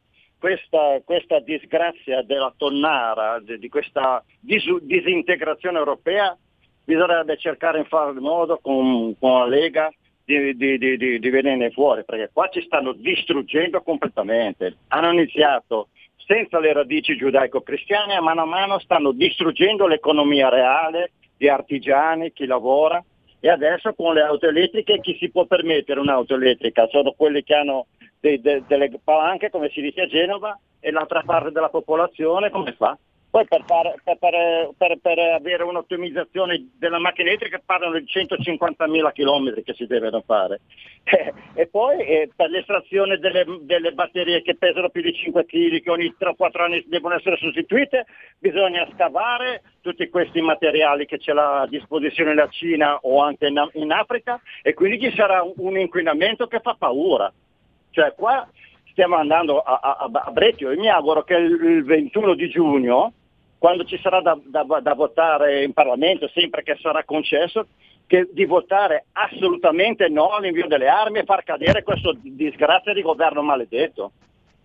questa, questa disgrazia della tonnara, di, questa disu- disintegrazione europea, bisognerebbe cercare in fare modo con, con la Lega di, di, di, di, di venirne fuori, perché qua ci stanno distruggendo completamente. Hanno iniziato senza le radici giudaico-cristiane, a mano a mano stanno distruggendo l'economia reale di artigiani, chi lavora, e adesso con le auto elettriche chi si può permettere un'auto elettrica? Sono quelli che hanno dei- de- delle palanche, come si dice a Genova, e l'altra parte della popolazione come fa? Poi per, fare- per- per- per- avere un'ottimizzazione della macchina elettrica parlano di 150.000 km che si devono fare. Eh, e poi eh, per l'estrazione delle, delle batterie che pesano più di 5 kg, che ogni 3-4 anni devono essere sostituite, bisogna scavare tutti questi materiali che c'è a disposizione la Cina o anche in, in Africa e quindi ci sarà un inquinamento che fa paura. Cioè qua stiamo andando a, a, a Brecchio e mi auguro che il, il 21 di giugno, quando ci sarà da, da- da votare in Parlamento, sempre che sarà concesso, che di votare assolutamente no all'invio delle armi e far cadere questo disgrazia di governo maledetto.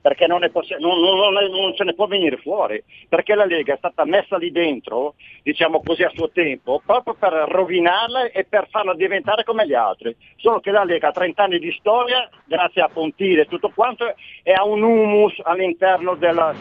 Perché non, possi- non- non- non se ne può venire fuori, perché la Lega è stata messa lì dentro, diciamo così a suo tempo, proprio per rovinarla e per farla diventare come gli altri. Solo che la Lega ha 30 anni di storia, grazie a Pontile e tutto quanto, e ha un humus all'interno della-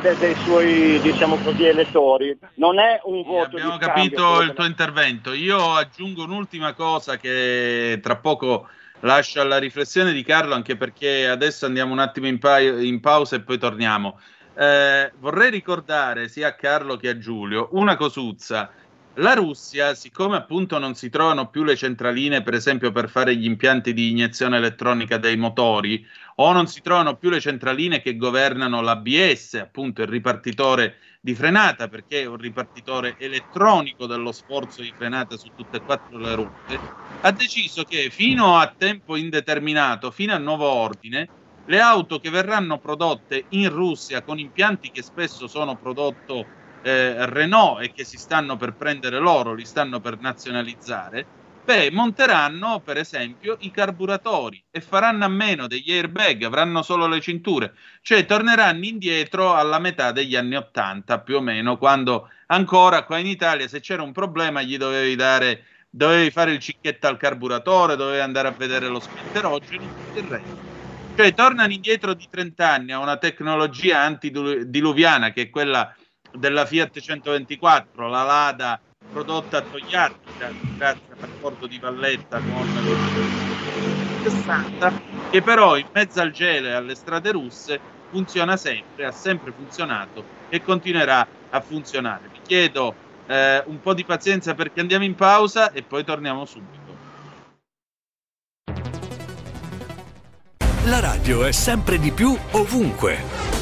de- dei suoi diciamo così, elettori. Non è un voto Abbiamo di capito il tuo intervento. Io aggiungo un'ultima cosa che tra poco lascio alla riflessione di Carlo, anche perché adesso andiamo un attimo in, pa- in pausa e poi torniamo. Eh, vorrei ricordare sia a Carlo che a Giulio una cosuzza. La Russia, siccome appunto non si trovano più le centraline, per esempio, per fare gli impianti di iniezione elettronica dei motori, o non si trovano più le centraline che governano l'ABS, appunto il ripartitore di frenata, perché è un ripartitore elettronico dello sforzo di frenata su tutte e quattro le rotte, ha deciso che fino a tempo indeterminato, fino a nuovo ordine, le auto che verranno prodotte in Russia con impianti che spesso sono prodotto eh, Renault e che si stanno per prendere loro, li stanno per nazionalizzare, beh, monteranno per esempio i carburatori e faranno a meno degli airbag, avranno solo le cinture, cioè torneranno indietro alla metà degli anni 80 più o meno, quando ancora qua in Italia se c'era un problema gli dovevi dare, dovevi fare il cicchetto al carburatore, dovevi andare a vedere lo spinterogeno, tutto il resto. Cioè tornano indietro di 30 anni a una tecnologia antidiluviana che è quella della Fiat 124, la Lada prodotta a Togliatti grazie all'accordo di Valletta con il 60, che però in mezzo al gelo e alle strade russe funziona sempre, ha sempre funzionato e continuerà a funzionare. Vi chiedo eh, un po' di pazienza perché andiamo in pausa e poi torniamo subito. La radio è sempre di più ovunque.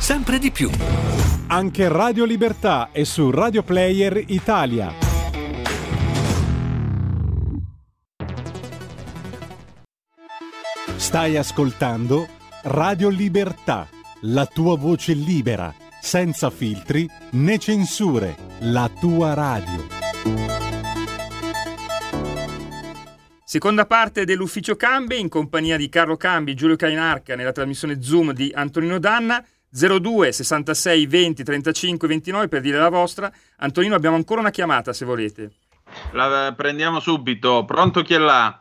Sempre di più. Anche Radio Libertà è su Radio Player Italia. Stai ascoltando Radio Libertà, la tua voce libera, senza filtri né censure, la tua radio. Seconda parte dell'ufficio Cambi in compagnia di Carlo Cambi, Giulio Cainarca nella trasmissione Zoom di Antonino Danna. 02 66 20 35 29 per dire la vostra. Antonino, abbiamo ancora una chiamata se volete. La prendiamo subito. Pronto chi è là?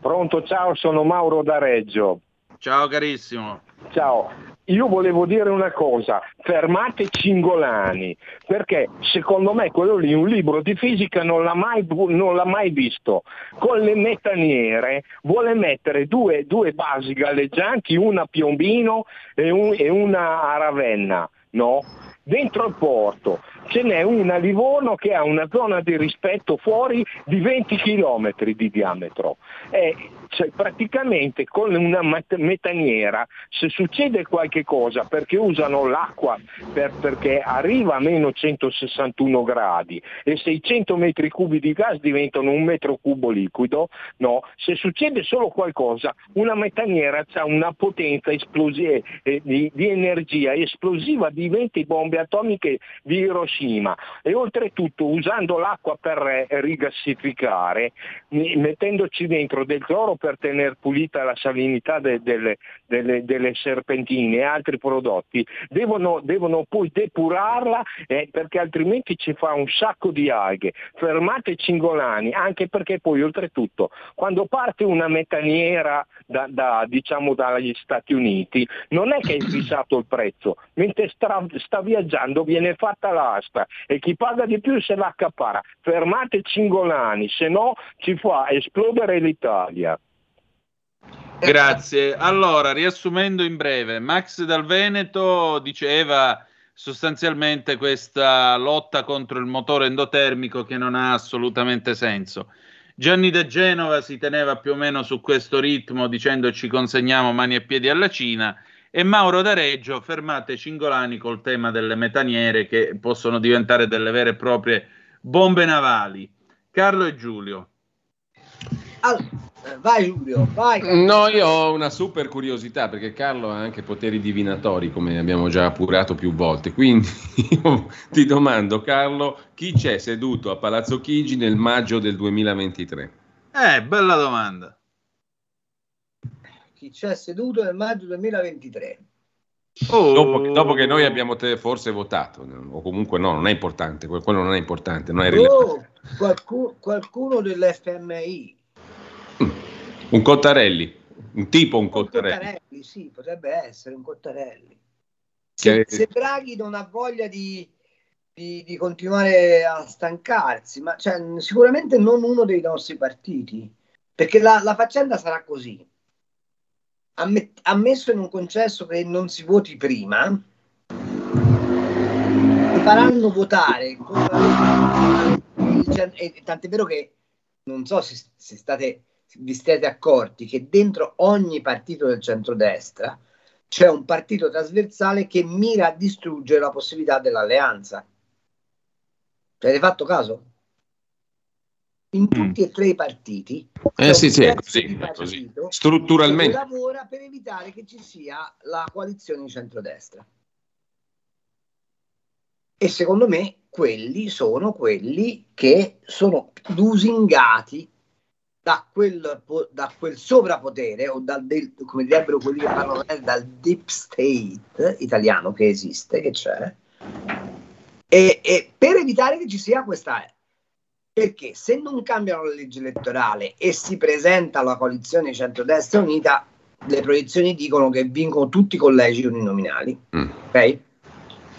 Pronto, ciao, sono Mauro da Reggio. Ciao carissimo. Ciao, io volevo dire una cosa, fermate Cingolani, perché secondo me quello lì un libro di fisica non l'ha mai, non l'ha mai visto. Con le metaniere vuole mettere due, due basi galleggianti, una a Piombino e, un, e una a Ravenna, no? Dentro il porto ce n'è una a Livorno che ha una zona di rispetto fuori di 20 km di diametro. E cioè, praticamente con una metaniera, se succede qualche cosa perché usano l'acqua per, perché arriva a meno 161 gradi e 600 metri cubi di gas diventano un metro cubo liquido, no? se succede solo qualcosa, una metaniera ha una potenza esplosiva, eh, di, di energia esplosiva di 20 bombe atomiche di Hiroshima e oltretutto usando l'acqua per eh, rigassificare, mettendoci dentro del cloro per tenere pulita la salinità de, delle, delle, delle, serpentine e altri prodotti, devono, devono poi depurarla eh, perché altrimenti ci fa un sacco di alghe. Fermate Cingolani, anche perché poi oltretutto quando parte una metaniera da, da, diciamo dagli Stati Uniti non è che è fissato il prezzo, mentre sta, sta viaggiando viene fatta l'asta e chi paga di più se la accapara. Fermate Cingolani, se no ci fa esplodere l'Italia. Grazie. Allora, riassumendo in breve, Max dal Veneto diceva sostanzialmente questa lotta contro il motore endotermico che non ha assolutamente senso. Gianni da Genova si teneva più o meno su questo ritmo dicendo ci consegniamo mani e piedi alla Cina e Mauro da Reggio fermate Cingolani col tema delle metaniere che possono diventare delle vere e proprie bombe navali. Carlo e Giulio. Allora, vai Giulio, vai. No, io ho una super curiosità perché Carlo ha anche poteri divinatori, come abbiamo già appurato più volte. Quindi io ti domando, Carlo, chi c'è seduto a Palazzo Chigi nel maggio del 2023? Eh, bella domanda. Chi c'è seduto nel maggio 2023? Oh. Dopo, dopo, che noi abbiamo te forse votato, o comunque no, non è importante, quello non è importante, non è rilevante. Oh, qualcuno, qualcuno dell'FMI un Cottarelli, un tipo un Cottarelli. Cottarelli sì, potrebbe essere un Cottarelli. Se, se Draghi non ha voglia di, di, di continuare a stancarsi, ma cioè, sicuramente non uno dei nostri partiti, perché la, la faccenda sarà così. Ammet, ammesso in un concesso che non si voti prima, faranno votare e tant'è vero che non so se, se state vi siete accorti che dentro ogni partito del centrodestra c'è un partito trasversale che mira a distruggere la possibilità dell'alleanza. Ci avete fatto caso? In mm. tutti e tre i partiti eh sì, sì, è così, è così. strutturalmente lavora per evitare che ci sia la coalizione di centrodestra. E secondo me quelli sono quelli che sono lusingati da quel, da quel sovrapotere o dal, del, come direbbero quelli che parlano dal deep state italiano che esiste, che c'è, e, e per evitare che ci sia questa perché se non cambiano la legge elettorale e si presenta la coalizione centrodestra unita, le proiezioni dicono che vincono tutti i collegi uninominali. Mm. Ok?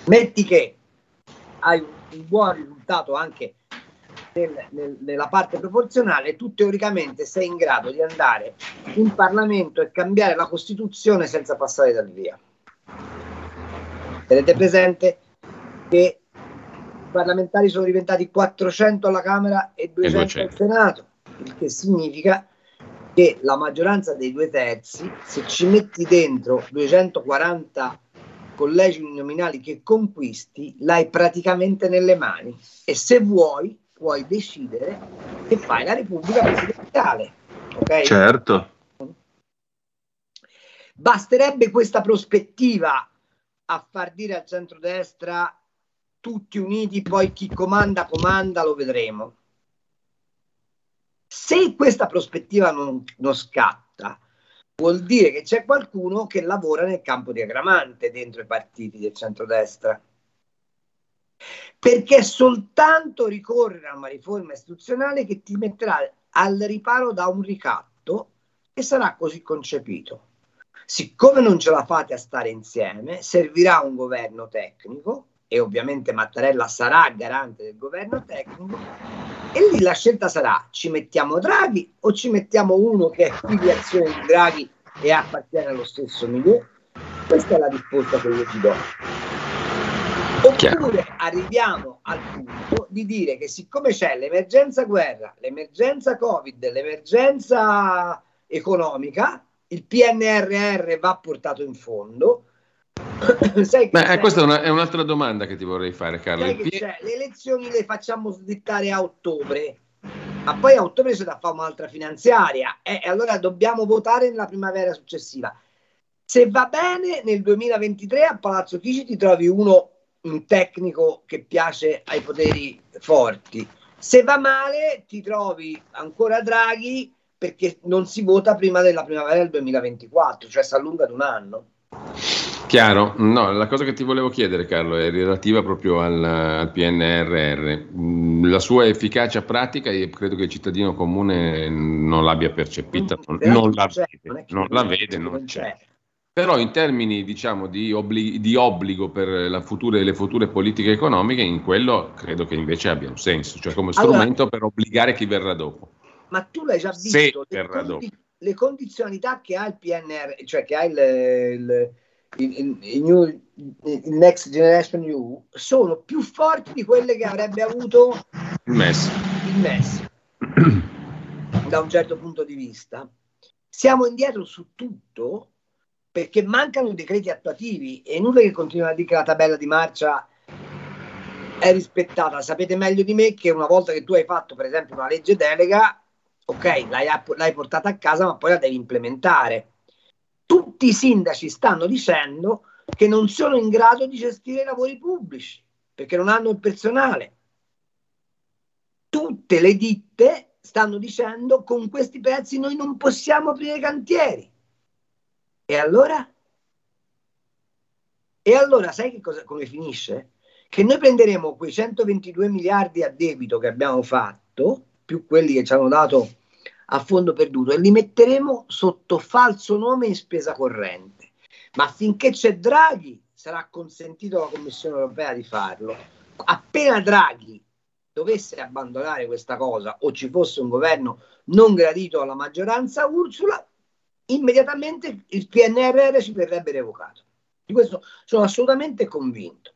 Metti che hai un buon risultato anche nel, nel, nella parte proporzionale, tu teoricamente sei in grado di andare in Parlamento e cambiare la Costituzione senza passare dal via. Tenete presente che i parlamentari sono diventati 400 alla Camera e 200 al Senato, il che significa che la maggioranza dei due terzi, se ci metti dentro 240 collegi uninominali che conquisti, l'hai praticamente nelle mani e se vuoi puoi decidere che fai la Repubblica presidenziale. ok? Certo. Basterebbe questa prospettiva a far dire al centrodestra tutti uniti, poi chi comanda, comanda, lo vedremo. Se questa prospettiva non, non scatta, vuol dire che c'è qualcuno che lavora nel campo diagramante dentro i partiti del centrodestra. Perché è soltanto ricorrere a una riforma istituzionale che ti metterà al riparo da un ricatto che sarà così concepito. Siccome non ce la fate a stare insieme, servirà un governo tecnico e ovviamente Mattarella sarà garante del governo tecnico e lì la scelta sarà ci mettiamo Draghi o ci mettiamo uno che è filiazione di Draghi e appartiene allo stesso milieu? Questa è la risposta che io ti do. Oppure arriviamo al punto di dire che siccome c'è l'emergenza guerra, l'emergenza Covid, l'emergenza economica, il PNRR va portato in fondo. Beh, eh, questa è, una- è un'altra domanda che ti vorrei fare, Carlo. Le elezioni le facciamo slittare a ottobre, ma poi a ottobre c'è da fare un'altra finanziaria e e allora dobbiamo votare nella primavera successiva. Se va bene, nel 2023 a Palazzo Chigi ti trovi uno, un tecnico che piace ai poteri forti. Se va male, ti trovi ancora Draghi perché non si vota prima della primavera del 2024, cioè si allunga di un anno. Chiaro, no, la cosa che ti volevo chiedere, Carlo, è relativa proprio al, al PNRR. Mm, La sua efficacia pratica, io credo che il cittadino comune non l'abbia percepita, non, non la vede, non la vede, non c'è. Però in termini, diciamo, di, obbli- di obbligo per la future- le future politiche economiche, in quello credo che invece abbia un senso, cioè come Allora- strumento per obbligare chi verrà dopo. Ma tu l'hai già Se visto, le, verrà condi- le condizionalità che ha il PNR, cioè che ha il, il- il- il- il new- il Next Generation EU, sono più forti di quelle che avrebbe avuto Il MES. il MES da un certo punto di vista. Siamo indietro su tutto perché mancano i decreti attuativi e nulla che continua a dire che la tabella di marcia è rispettata. Sapete meglio di me che una volta che tu hai fatto, per esempio, una legge delega, ok, l'hai, l'hai portata a casa, ma poi la devi implementare. Tutti i sindaci stanno dicendo che non sono in grado di gestire i lavori pubblici perché non hanno il personale. Tutte le ditte stanno dicendo con questi prezzi noi non possiamo aprire cantieri. E allora? E allora sai che cosa, come finisce? Che noi prenderemo quei 122 miliardi a debito che abbiamo fatto, più quelli che ci hanno dato a fondo perduto, e li metteremo sotto falso nome in spesa corrente. Ma finché c'è Draghi sarà consentito alla Commissione europea di farlo. Appena Draghi dovesse abbandonare questa cosa o ci fosse un governo non gradito alla maggioranza Ursula, immediatamente il PNRR ci verrebbe revocato. Di questo sono assolutamente convinto.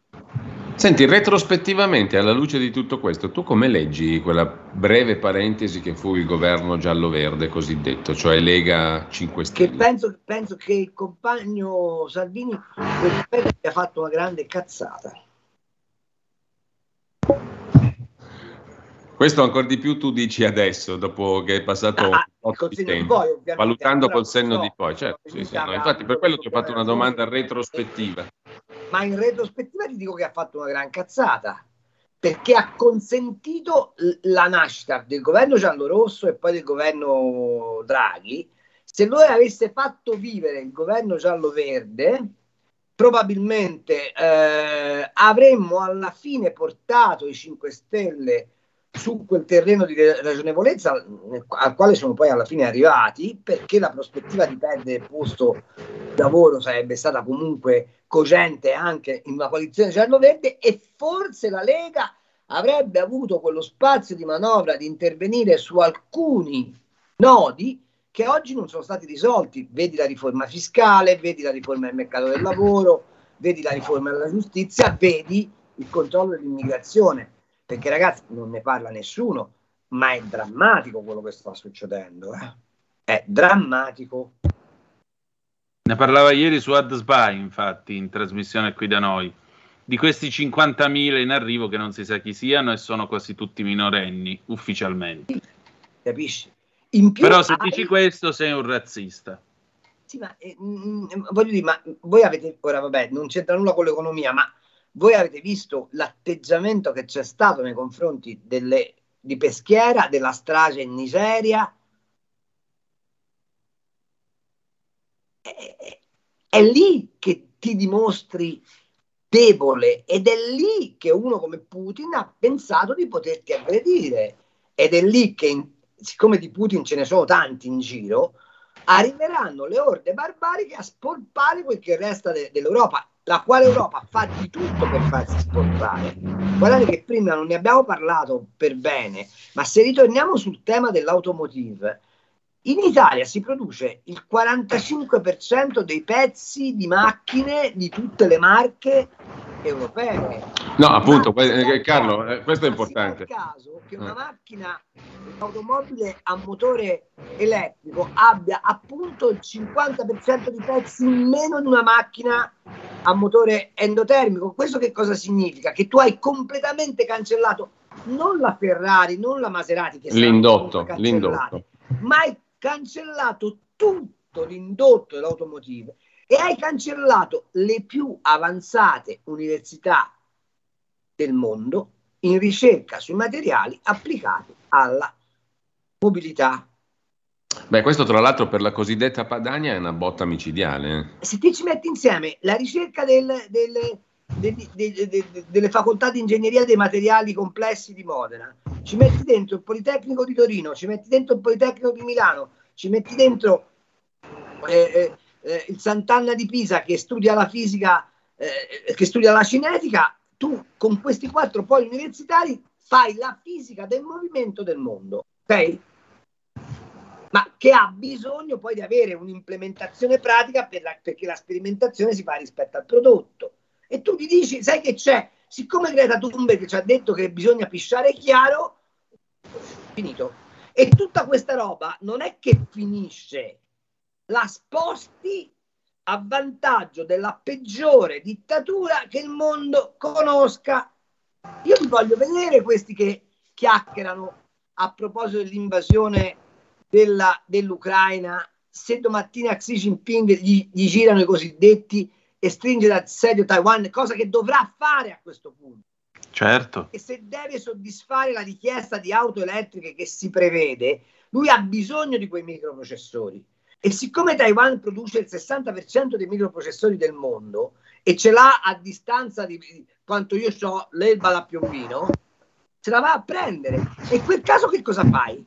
Senti, retrospettivamente, alla luce di tutto questo, tu come leggi quella breve parentesi che fu il governo giallo-verde cosiddetto, cioè Lega 5 Che Stelle? penso, penso che il compagno Salvini abbia fatto una grande cazzata. Questo ancora di più tu dici adesso, dopo che è passato un po' di tempo, poi, valutando col senno so. di poi. Certo, sì, sì, no, infatti per quello ti ho fatto una domanda retrospettiva. ma in retrospettiva ti dico che ha fatto una gran cazzata perché ha consentito la nascita del governo giallorosso e poi del governo Draghi. Se lui avesse fatto vivere il governo giallo-verde, probabilmente eh, avremmo alla fine portato i 5 Stelle su quel terreno di ragionevolezza al quale sono poi alla fine arrivati, perché la prospettiva di perdere il posto lavoro sarebbe stata comunque cogente anche in una coalizione giallo-verde e forse la Lega avrebbe avuto quello spazio di manovra di intervenire su alcuni nodi che oggi non sono stati risolti. Vedi la riforma fiscale, vedi la riforma del mercato del lavoro, vedi la riforma della giustizia, vedi il controllo dell'immigrazione. Perché ragazzi non ne parla nessuno, ma è drammatico quello che sta succedendo. eh. È drammatico. Ne parlava ieri su AdSpy, infatti, in trasmissione qui da noi, di questi 50.000 in arrivo che non si sa chi siano e sono quasi tutti minorenni, ufficialmente. Capisci? In più Però se hai- dici questo sei un razzista. Sì, ma eh, mm, voglio dire, ma voi avete, ora vabbè, non c'entra nulla con l'economia, ma voi avete visto l'atteggiamento che c'è stato nei confronti delle, di Peschiera, della strage in Nigeria? È, è- è lì che ti dimostri debole ed è lì che uno come Putin ha pensato di poterti aggredire ed è lì che, in- siccome di Putin ce ne sono tanti in giro, arriveranno le orde barbariche a spolpare quel che resta de- dell'Europa, la quale Europa fa di tutto per farsi spolpare. Guardate che prima non ne abbiamo parlato per bene, ma se ritorniamo sul tema dell'automotive, in Italia si produce il 45% dei pezzi di macchine di tutte le marche europee. No, appunto, eh, Carlo, eh, questo è importante. caso che una Eh. macchina, un'automobile a motore elettrico abbia appunto il 50% di pezzi in meno di una macchina a motore endotermico. Questo che cosa significa? Che tu hai completamente cancellato non la Ferrari, non la Maserati, che L'indotto, l'indotto. ma hai cancellato tutto l'indotto dell'automotive e hai cancellato le più avanzate università del mondo in ricerca sui materiali applicati alla mobilità. Beh, questo tra l'altro per la cosiddetta Padania è una botta micidiale. eh. Se ti ci metti insieme la ricerca del- delle, degli- de- de- de- delle facoltà di ingegneria dei materiali complessi di Modena, ci metti dentro il Politecnico di Torino, ci metti dentro il Politecnico di Milano, ci metti dentro eh, eh, eh, il Sant'Anna di Pisa che studia la fisica, eh, che studia la cinetica, tu con questi quattro poli universitari fai la fisica del movimento del mondo, ok? Ma che ha bisogno poi di avere un'implementazione pratica per la- perché la sperimentazione si fa rispetto al prodotto. E tu gli dici, sai che c'è? Siccome Greta Thunberg ci ha detto che bisogna pisciare chiaro, finito. E tutta questa roba non è che finisce, la sposti a vantaggio della peggiore dittatura che il mondo conosca. Io vi voglio vedere questi che chiacchierano a proposito dell'invasione della- dell'Ucraina, se domattina Xi Jinping gli, gli girano i cosiddetti e stringe l'assedio Taiwan, cosa che dovrà fare a questo punto Certo. e se deve soddisfare la richiesta di auto elettriche che si prevede, lui ha bisogno di quei microprocessori. E siccome Taiwan produce il 60% dei microprocessori del mondo e ce l'ha a distanza di di quanto io so l'Elba da Piombino, se la va a prendere. E in quel caso che cosa fai?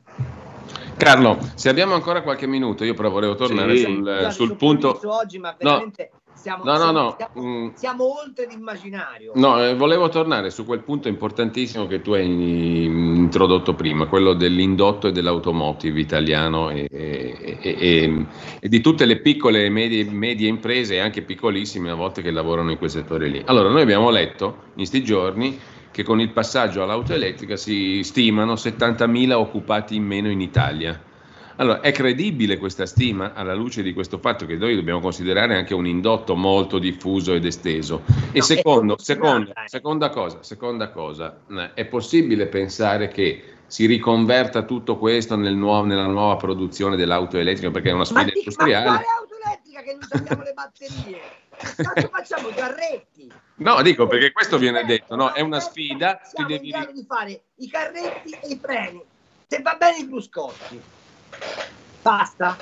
Carlo, se abbiamo ancora qualche minuto, io però volevo tornare Sì. sul, Scusate, sul punto. oggi, ma No. veramente siamo, No, no, siamo- no, siamo- mm. siamo oltre l'immaginario. No, eh, volevo tornare su quel punto importantissimo che tu hai in- introdotto prima, quello dell'indotto e dell'automotive italiano e, e- e- e- e di tutte le piccole e medie, medie imprese e anche piccolissime a volte che lavorano in quel settore lì. Allora, noi abbiamo letto in sti giorni che con il passaggio all'auto elettrica si stimano 70.000 occupati in meno in Italia. Allora, è credibile questa stima alla luce di questo fatto che noi dobbiamo considerare anche un indotto molto diffuso ed esteso? E No, secondo, è secondo, dai. seconda cosa, seconda cosa, eh, è possibile pensare che si riconverta tutto questo nel nuovo- nella nuova produzione dell'auto elettrica perché è una sfida di, ma industriale? quale auto elettrica che non abbiamo le batterie? Cazzo facciamo i carretti? No, dico perché questo viene detto, no? È una sfida, ti in devi... grado di fare i carretti e i freni. Se va bene i bruscotti. Basta.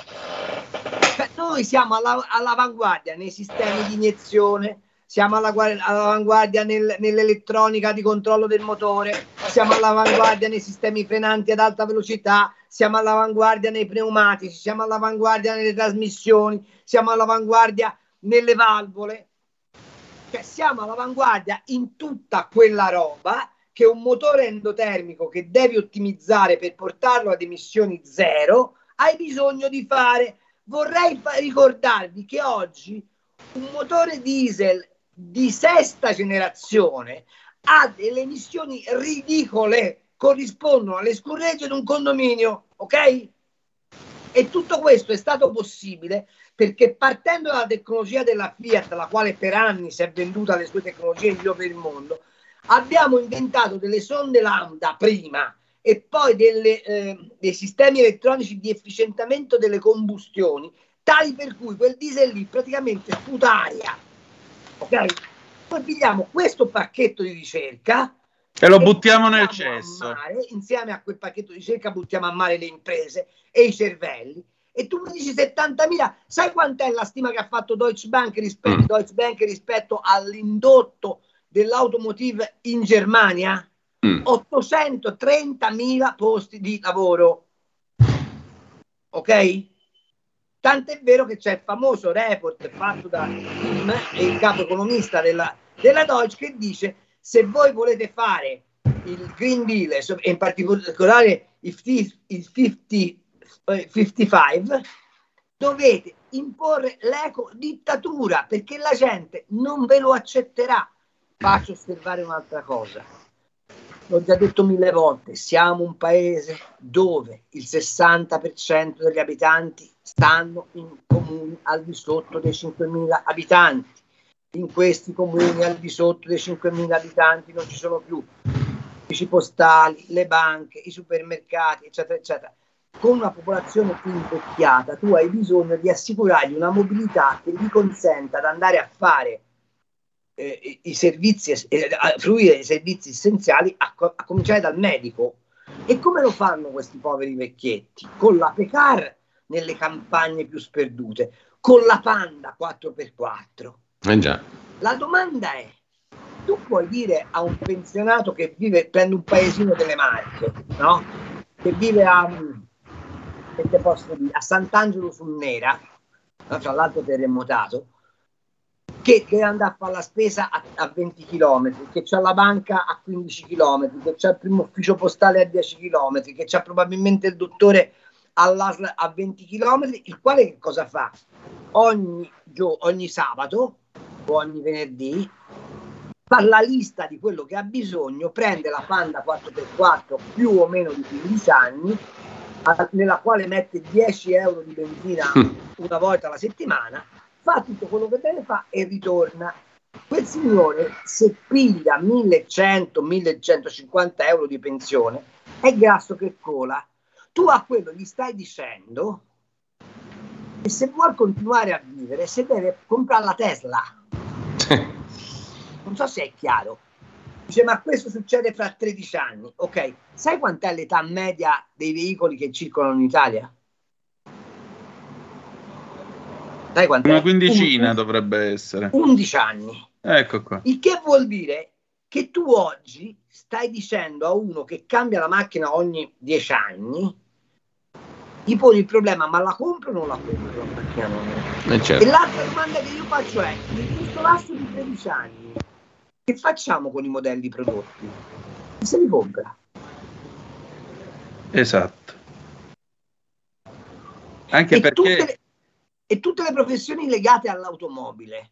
Cioè, noi siamo alla- all'avanguardia nei sistemi di iniezione, siamo alla guar- all'avanguardia nel- nell'elettronica di controllo del motore, siamo all'avanguardia nei sistemi frenanti ad alta velocità, siamo all'avanguardia nei pneumatici, siamo all'avanguardia nelle trasmissioni, siamo all'avanguardia nelle valvole. Cioè, siamo all'avanguardia in tutta quella roba che un motore endotermico che devi ottimizzare per portarlo ad emissioni zero hai bisogno di fare. Vorrei fa- ricordarvi che oggi un motore diesel di sesta generazione ha delle emissioni ridicole, corrispondono alle scurregge di un condominio, ok? E tutto questo è stato possibile perché partendo dalla tecnologia della Fiat, la quale per anni si è venduta le sue tecnologie in giro per il mondo, abbiamo inventato delle sonde lambda prima e poi delle, eh, dei sistemi elettronici di efficientamento delle combustioni, tali per cui quel diesel lì praticamente sputa aria. Ok? Poi pigliamo questo pacchetto di ricerca E lo buttiamo nel buttiamo a cesso. mare, insieme a quel pacchetto di ricerca buttiamo a mare le imprese e i cervelli. E tu mi dici 70.000, sai quant'è la stima che ha fatto Deutsche Bank rispetto, Deutsche Bank rispetto all'indotto dell'automotive in Germania? 830.000 posti di lavoro. Ok? Tant'è vero che c'è il famoso report fatto da Tim, il capo economista della, della Deutsche, che dice se voi volete fare il Green Deal e in particolare il 50, il 50, eh, 55, dovete imporre l'eco-dittatura perché la gente non ve lo accetterà. Faccio osservare un'altra cosa. L'ho già detto mille volte, siamo un paese dove il 60% degli abitanti stanno in comuni al di sotto dei 5.000 abitanti. In questi comuni al di sotto dei 5.000 abitanti non ci sono più i postali, le banche, i supermercati, eccetera, eccetera. Con una popolazione invecchiata tu hai bisogno di assicurargli una mobilità che gli consenta di andare a fare eh, i- servizi, eh, a fruire i servizi essenziali a, co- a cominciare dal medico. E come lo fanno questi poveri vecchietti? Con la Pecar nelle campagne più sperdute, con la Panda 4x4. Eh già. La domanda è, tu puoi dire a un pensionato che vive, prende un paesino delle Marche, no? Che vive a, che te posso a Sant'Angelo sul Nera, tra l'altro terremotato, che deve andare a fare la spesa a, a 20 km, che c'ha la banca a 15 km, che c'ha il primo ufficio postale a 10 km, che c'ha probabilmente il dottore all'ASL a 20 km, il quale che cosa fa? Ogni, gio- ogni sabato o ogni venerdì fa la lista di quello che ha bisogno, prende la Panda 4x4 più o meno di 15 anni, a- nella quale mette 10 euro di benzina una volta alla settimana, fa tutto quello che deve fare e ritorna. Quel signore, se piglia 1100-1150 euro di pensione, è grasso che cola. Tu a quello gli stai dicendo che se vuol continuare a vivere, se deve comprare la Tesla. Non so se è chiaro. Dice, ma questo succede fra 13 anni. Ok, sai quant'è l'età media dei veicoli che circolano in Italia? Sai quant'è? Una quindicina Un- dovrebbe essere. 11 anni. Ecco qua. Il che vuol dire che tu oggi stai dicendo a uno che cambia la macchina ogni 10 anni, gli poni il problema, ma la compro o non la compro la nuova? Eh, certo. E l'altra domanda che io faccio è, in questo lasso di 13 anni, che facciamo con i modelli prodotti? Chi se li compra? Esatto. Anche e, perché tutte le, e tutte le professioni legate all'automobile,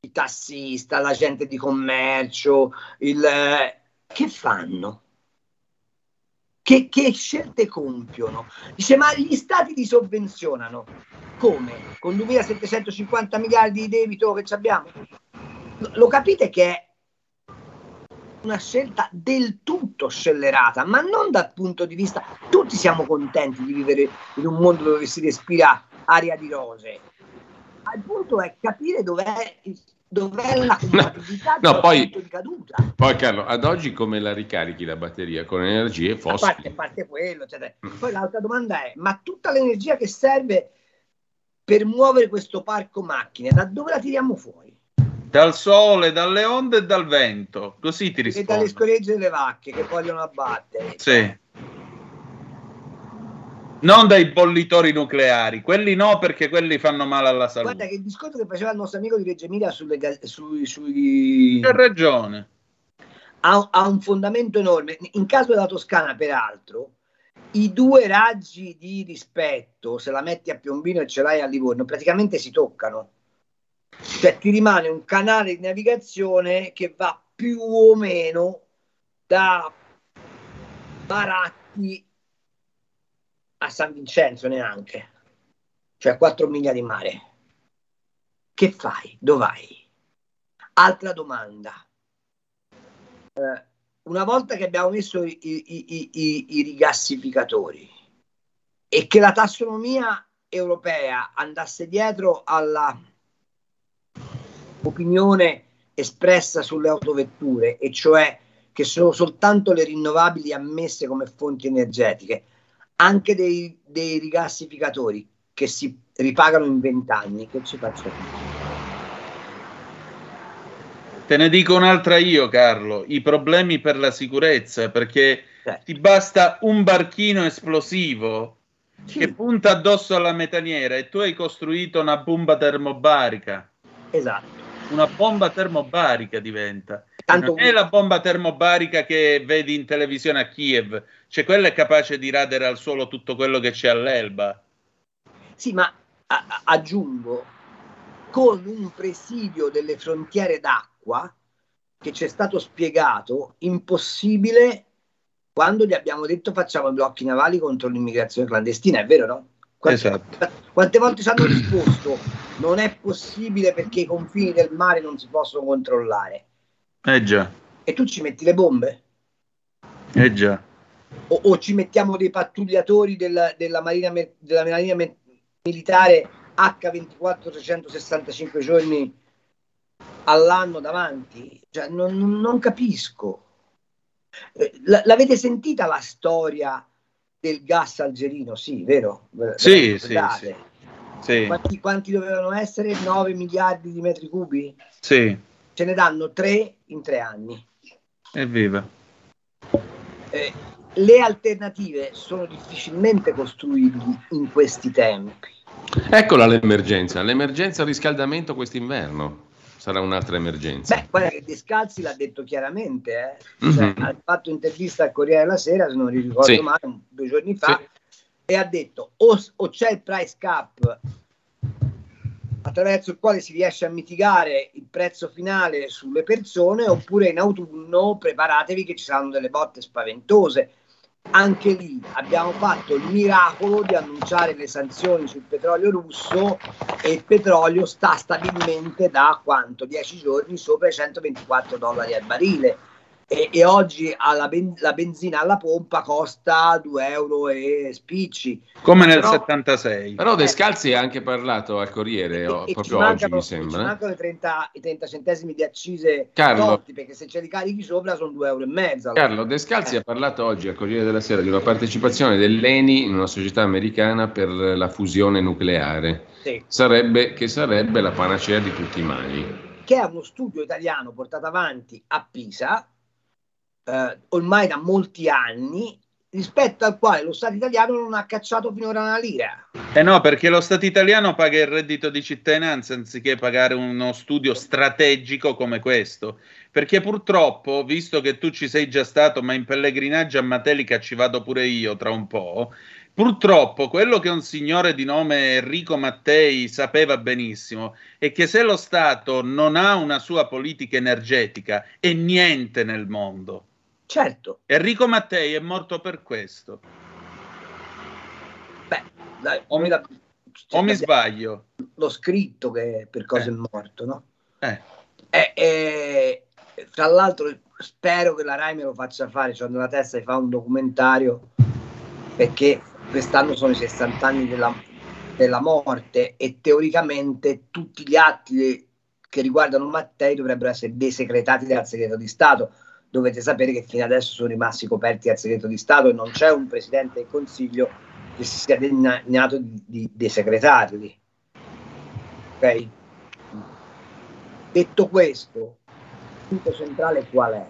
il tassista, l'agente di commercio, il, eh, che fanno? Che, che scelte compiono? Dice, ma gli stati li sovvenzionano. Come? Con 2.750 miliardi di debito che abbiamo? Lo, capite che è una scelta del tutto scellerata, ma non dal punto di vista... Tutti siamo contenti di vivere in un mondo dove si respira aria di rose. Il punto è capire dov'è, dov'è la compatibilità No, del poi- di caduta. Poi Carlo, ad oggi come la ricarichi la batteria? Con energie A parte, fossili? a parte quello, eccetera. Poi l'altra domanda è: ma tutta l'energia che serve per muovere questo parco macchine, da dove la tiriamo fuori? Dal sole, dalle onde e dal vento. Così ti E dalle rispondo. scoregge delle vacche che vogliono abbattere. Sì. Non dai bollitori nucleari, quelli no perché quelli fanno male alla salute. Guarda che il discorso che faceva il nostro amico di Reggio Emilia sulle, sui, sui... C'ha ragione. ha, ha un fondamento enorme. In caso della Toscana, peraltro, i due raggi di rispetto, se la metti a Piombino e ce l'hai a Livorno, praticamente si toccano. Cioè ti rimane un canale di navigazione che va più o meno da Baratti a San Vincenzo neanche, cioè a 4 miglia di mare. Che fai? Dov'hai? Altra domanda. Eh, una volta che abbiamo messo i, i, i, i rigassificatori e che la tassonomia europea andasse dietro alla opinione espressa sulle autovetture, e cioè che sono soltanto le rinnovabili ammesse come fonti energetiche, anche dei, dei rigassificatori che si ripagano in 20 anni, che ci facciamo? Te ne dico un'altra io, Carlo, i problemi per la sicurezza, perché Certo. ti basta un barchino esplosivo che punta addosso alla metaniera e tu hai costruito una bomba termobarica. Esatto. Una bomba termobarica diventa. Tanto- Non è la bomba termobarica che vedi in televisione a Kiev, cioè quella è capace di radere al suolo tutto quello che c'è all'Elba. Sì, ma a- aggiungo, con un presidio delle frontiere d'acqua che ci è stato spiegato impossibile quando gli abbiamo detto facciamo i blocchi navali contro l'immigrazione clandestina, è vero no? Quante, Esatto. quante volte ci hanno risposto non è possibile perché i confini del mare non si possono controllare Eh già, e tu ci metti le bombe eh già. o, o ci mettiamo dei pattugliatori della, della Marina, della Marina Militare H24 365 giorni all'anno davanti? Cioè, non, non- capisco. Eh, l- l'avete sentita la storia del gas algerino? Sì, vero? Ve- ve Sì, sì, ricordate? Sì, Quanti, quanti dovevano essere? 9 miliardi di metri cubi? sì, Ce ne danno 3 in 3 anni. evviva. Eh, le alternative sono difficilmente costruibili in questi tempi. Eccola l'emergenza. L'emergenza riscaldamento quest'inverno sarà un'altra emergenza. Beh, guarda che Descalzi l'ha detto chiaramente, eh. Cioè, Mhm. ha fatto intervista al Corriere della Sera, se non ricordo Sì. male, due giorni fa, e ha detto o, o c'è il price cap attraverso il quale si riesce a mitigare il prezzo finale sulle persone, oppure in autunno preparatevi che ci saranno delle botte spaventose. Anche lì abbiamo fatto il miracolo di annunciare le sanzioni sul petrolio russo e il petrolio sta stabilmente da quanto? 10 giorni sopra i 124 dollari al barile. E, e oggi alla ben- la benzina alla pompa costa 2 euro e spicci. Come nel Però- 76. Però Descalzi ha anche parlato al Corriere oh, e proprio oggi, mancano, mi e ci sembra. mancano i 30, i 30 centesimi di accise Carlo. tolti, perché se ce li carichi sopra sono 2 euro e mezzo. Carlo Descalzi ha parlato oggi al Corriere della Sera di una partecipazione dell'ENI in una società americana per la fusione nucleare, Sì. sarebbe, che sarebbe la panacea di tutti i mali. che è uno studio italiano portato avanti a Pisa eh, ormai da molti anni rispetto al quale lo Stato italiano non ha cacciato finora una lira. Eh no, perché lo Stato italiano paga il reddito di cittadinanza anziché pagare uno studio strategico come questo. Perché purtroppo, visto che tu ci sei già stato, ma in pellegrinaggio a Matelica ci vado pure io tra un po', purtroppo quello che un signore di nome Enrico Mattei sapeva benissimo è che se lo Stato non ha una sua politica energetica è niente nel mondo. Certo. Enrico Mattei è morto per questo. Dai, o mi, o mi sbaglio? L'ho scritto che per cosa Eh. è morto, no? Eh. E, e, tra l'altro spero che la Rai me lo faccia fare, c'ho nella testa di fare un documentario perché quest'anno sono i 60 anni della, della morte e teoricamente tutti gli atti che riguardano Mattei dovrebbero essere desecretati dal segreto di Stato. Dovete sapere che fino adesso sono rimasti coperti dal segreto di Stato e non c'è un presidente del Consiglio che si sia degnato di, di desecretarli. Ok? Detto questo, il punto centrale qual è?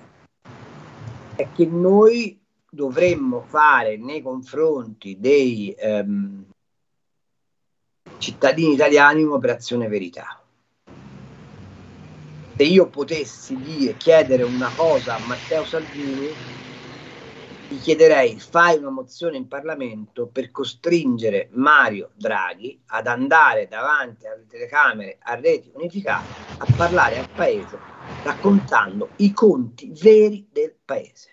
È che noi dovremmo fare nei confronti dei ehm, cittadini italiani un'operazione verità. Se io potessi dire, chiedere una cosa a Matteo Salvini, gli chiederei fai una mozione in Parlamento per costringere Mario Draghi ad andare davanti alle telecamere a reti unificate a parlare al paese raccontando i conti veri del paese.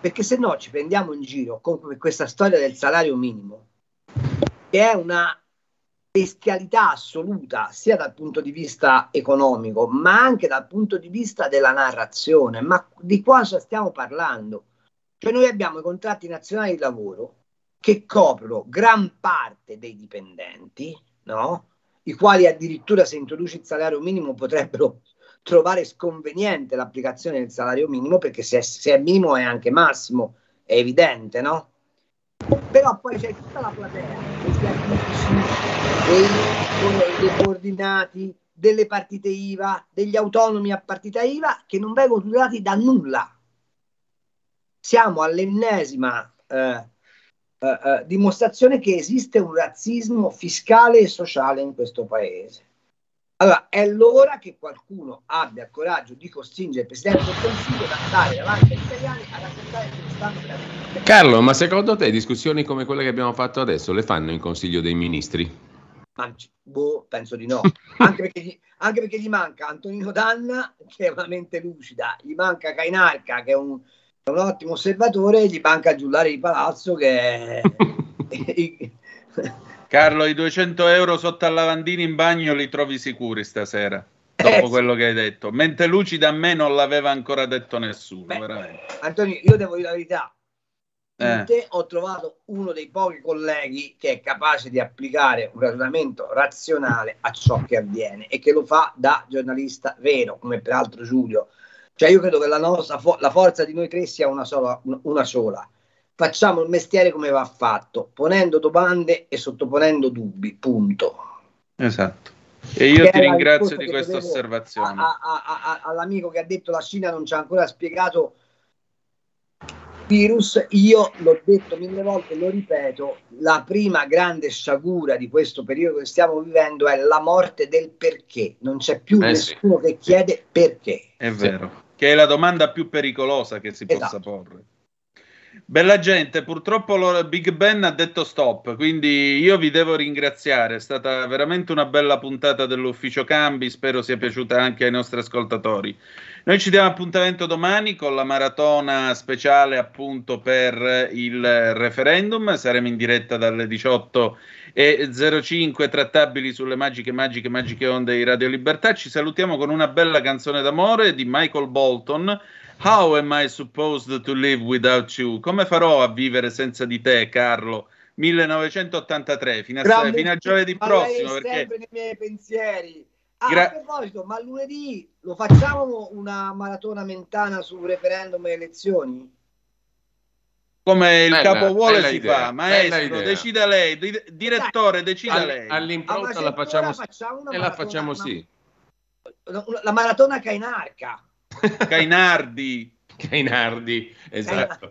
perché se no ci prendiamo in giro con questa storia del salario minimo, che è una bestialità assoluta sia dal punto di vista economico, ma anche dal punto di vista della narrazione. Ma di cosa stiamo parlando? Cioè noi abbiamo i contratti nazionali di lavoro che coprono gran parte dei dipendenti, no? i quali addirittura se introduci il salario minimo potrebbero trovare sconveniente l'applicazione del salario minimo perché se se è minimo è anche massimo, è evidente, no? Però poi c'è tutta la platea degli amici, dei, dei coordinati, delle partite IVA, degli autonomi a partita IVA che non vengono tutelati da nulla. Siamo all'ennesima eh, eh, eh, dimostrazione che esiste un razzismo fiscale e sociale in questo paese. Allora, è l'ora che qualcuno abbia il coraggio di costringere il Presidente del Consiglio ad andare davanti agli italiani a raccontare che stanno veramente. Carlo, ma secondo te discussioni come quelle che abbiamo fatto adesso le fanno in Consiglio dei Ministri? Ma, boh, penso di no, anche perché, gli, anche perché gli manca Antonino Danna, che è una mente lucida, gli manca Cainarca, che è un, è un ottimo osservatore, e gli manca Giullare di Palazzo, che è... Carlo, i 200 euro sotto al lavandino in bagno li trovi sicuri stasera, dopo Eh, quello che hai detto. Mente lucida a me non l'aveva ancora detto nessuno, veramente. Antonio, io devo dire la verità. In Eh. te ho trovato uno dei pochi colleghi che è capace di applicare un ragionamento razionale a ciò che avviene e che lo fa da giornalista vero, come peraltro Giulio. Cioè io credo che la, nostra fo- la forza di noi tre sia una sola, una sola. Facciamo il mestiere come va fatto, ponendo domande e sottoponendo dubbi, punto. Esatto. E io ti ringrazio di questa osservazione. a- a- a- all'amico che ha detto la Cina non ci ha ancora spiegato virus, io l'ho detto mille volte, lo ripeto, la prima grande sciagura di questo periodo che stiamo vivendo è la morte del perché. Non c'è più Eh sì. nessuno che chiede perché. È vero, che è la domanda più pericolosa che si possa Esatto. porre. Bella gente, purtroppo Big Ben ha detto stop, quindi io vi devo ringraziare, è stata veramente una bella puntata dell'ufficio cambi, spero sia piaciuta anche ai nostri ascoltatori. Noi ci diamo appuntamento domani con la maratona speciale appunto per il referendum, saremo in diretta dalle 18 e 05 trattabili sulle magiche, magiche, magiche onde di Radio Libertà. Ci salutiamo con una bella canzone d'amore di Michael Bolton. How am I supposed to live without you? Come farò a vivere senza di te, Carlo? 1983, fino a, Grande- fino a giovedì ma lei prossimo. è Perché sempre nei miei pensieri. Ah, Gra- a proposito, ma lunedì lo facciamo una maratona mentana sul referendum e elezioni? come il Bella- capo vuole si idea, fa, maestro, decida lei, di- direttore, decida All- lei. all'impronta Ah, la facciamo, facciamo e la maratona- facciamo una- sì. una- una- la maratona Cainarca. Cainardi. Cainardi, esatto.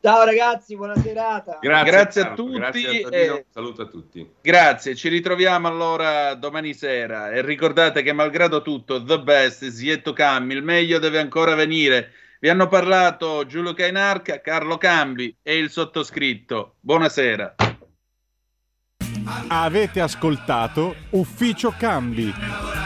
Ciao ragazzi, buona serata. Grazie, Grazie a tutti Grazie Antonino, e- saluto a tutti. Grazie, ci ritroviamo allora domani sera e ricordate che malgrado tutto, the best is yet to come, il meglio deve ancora venire. Vi hanno parlato Giulio Cainarca, Carlo Cambi e il sottoscritto. Buonasera. Avete ascoltato Ufficio Cambi.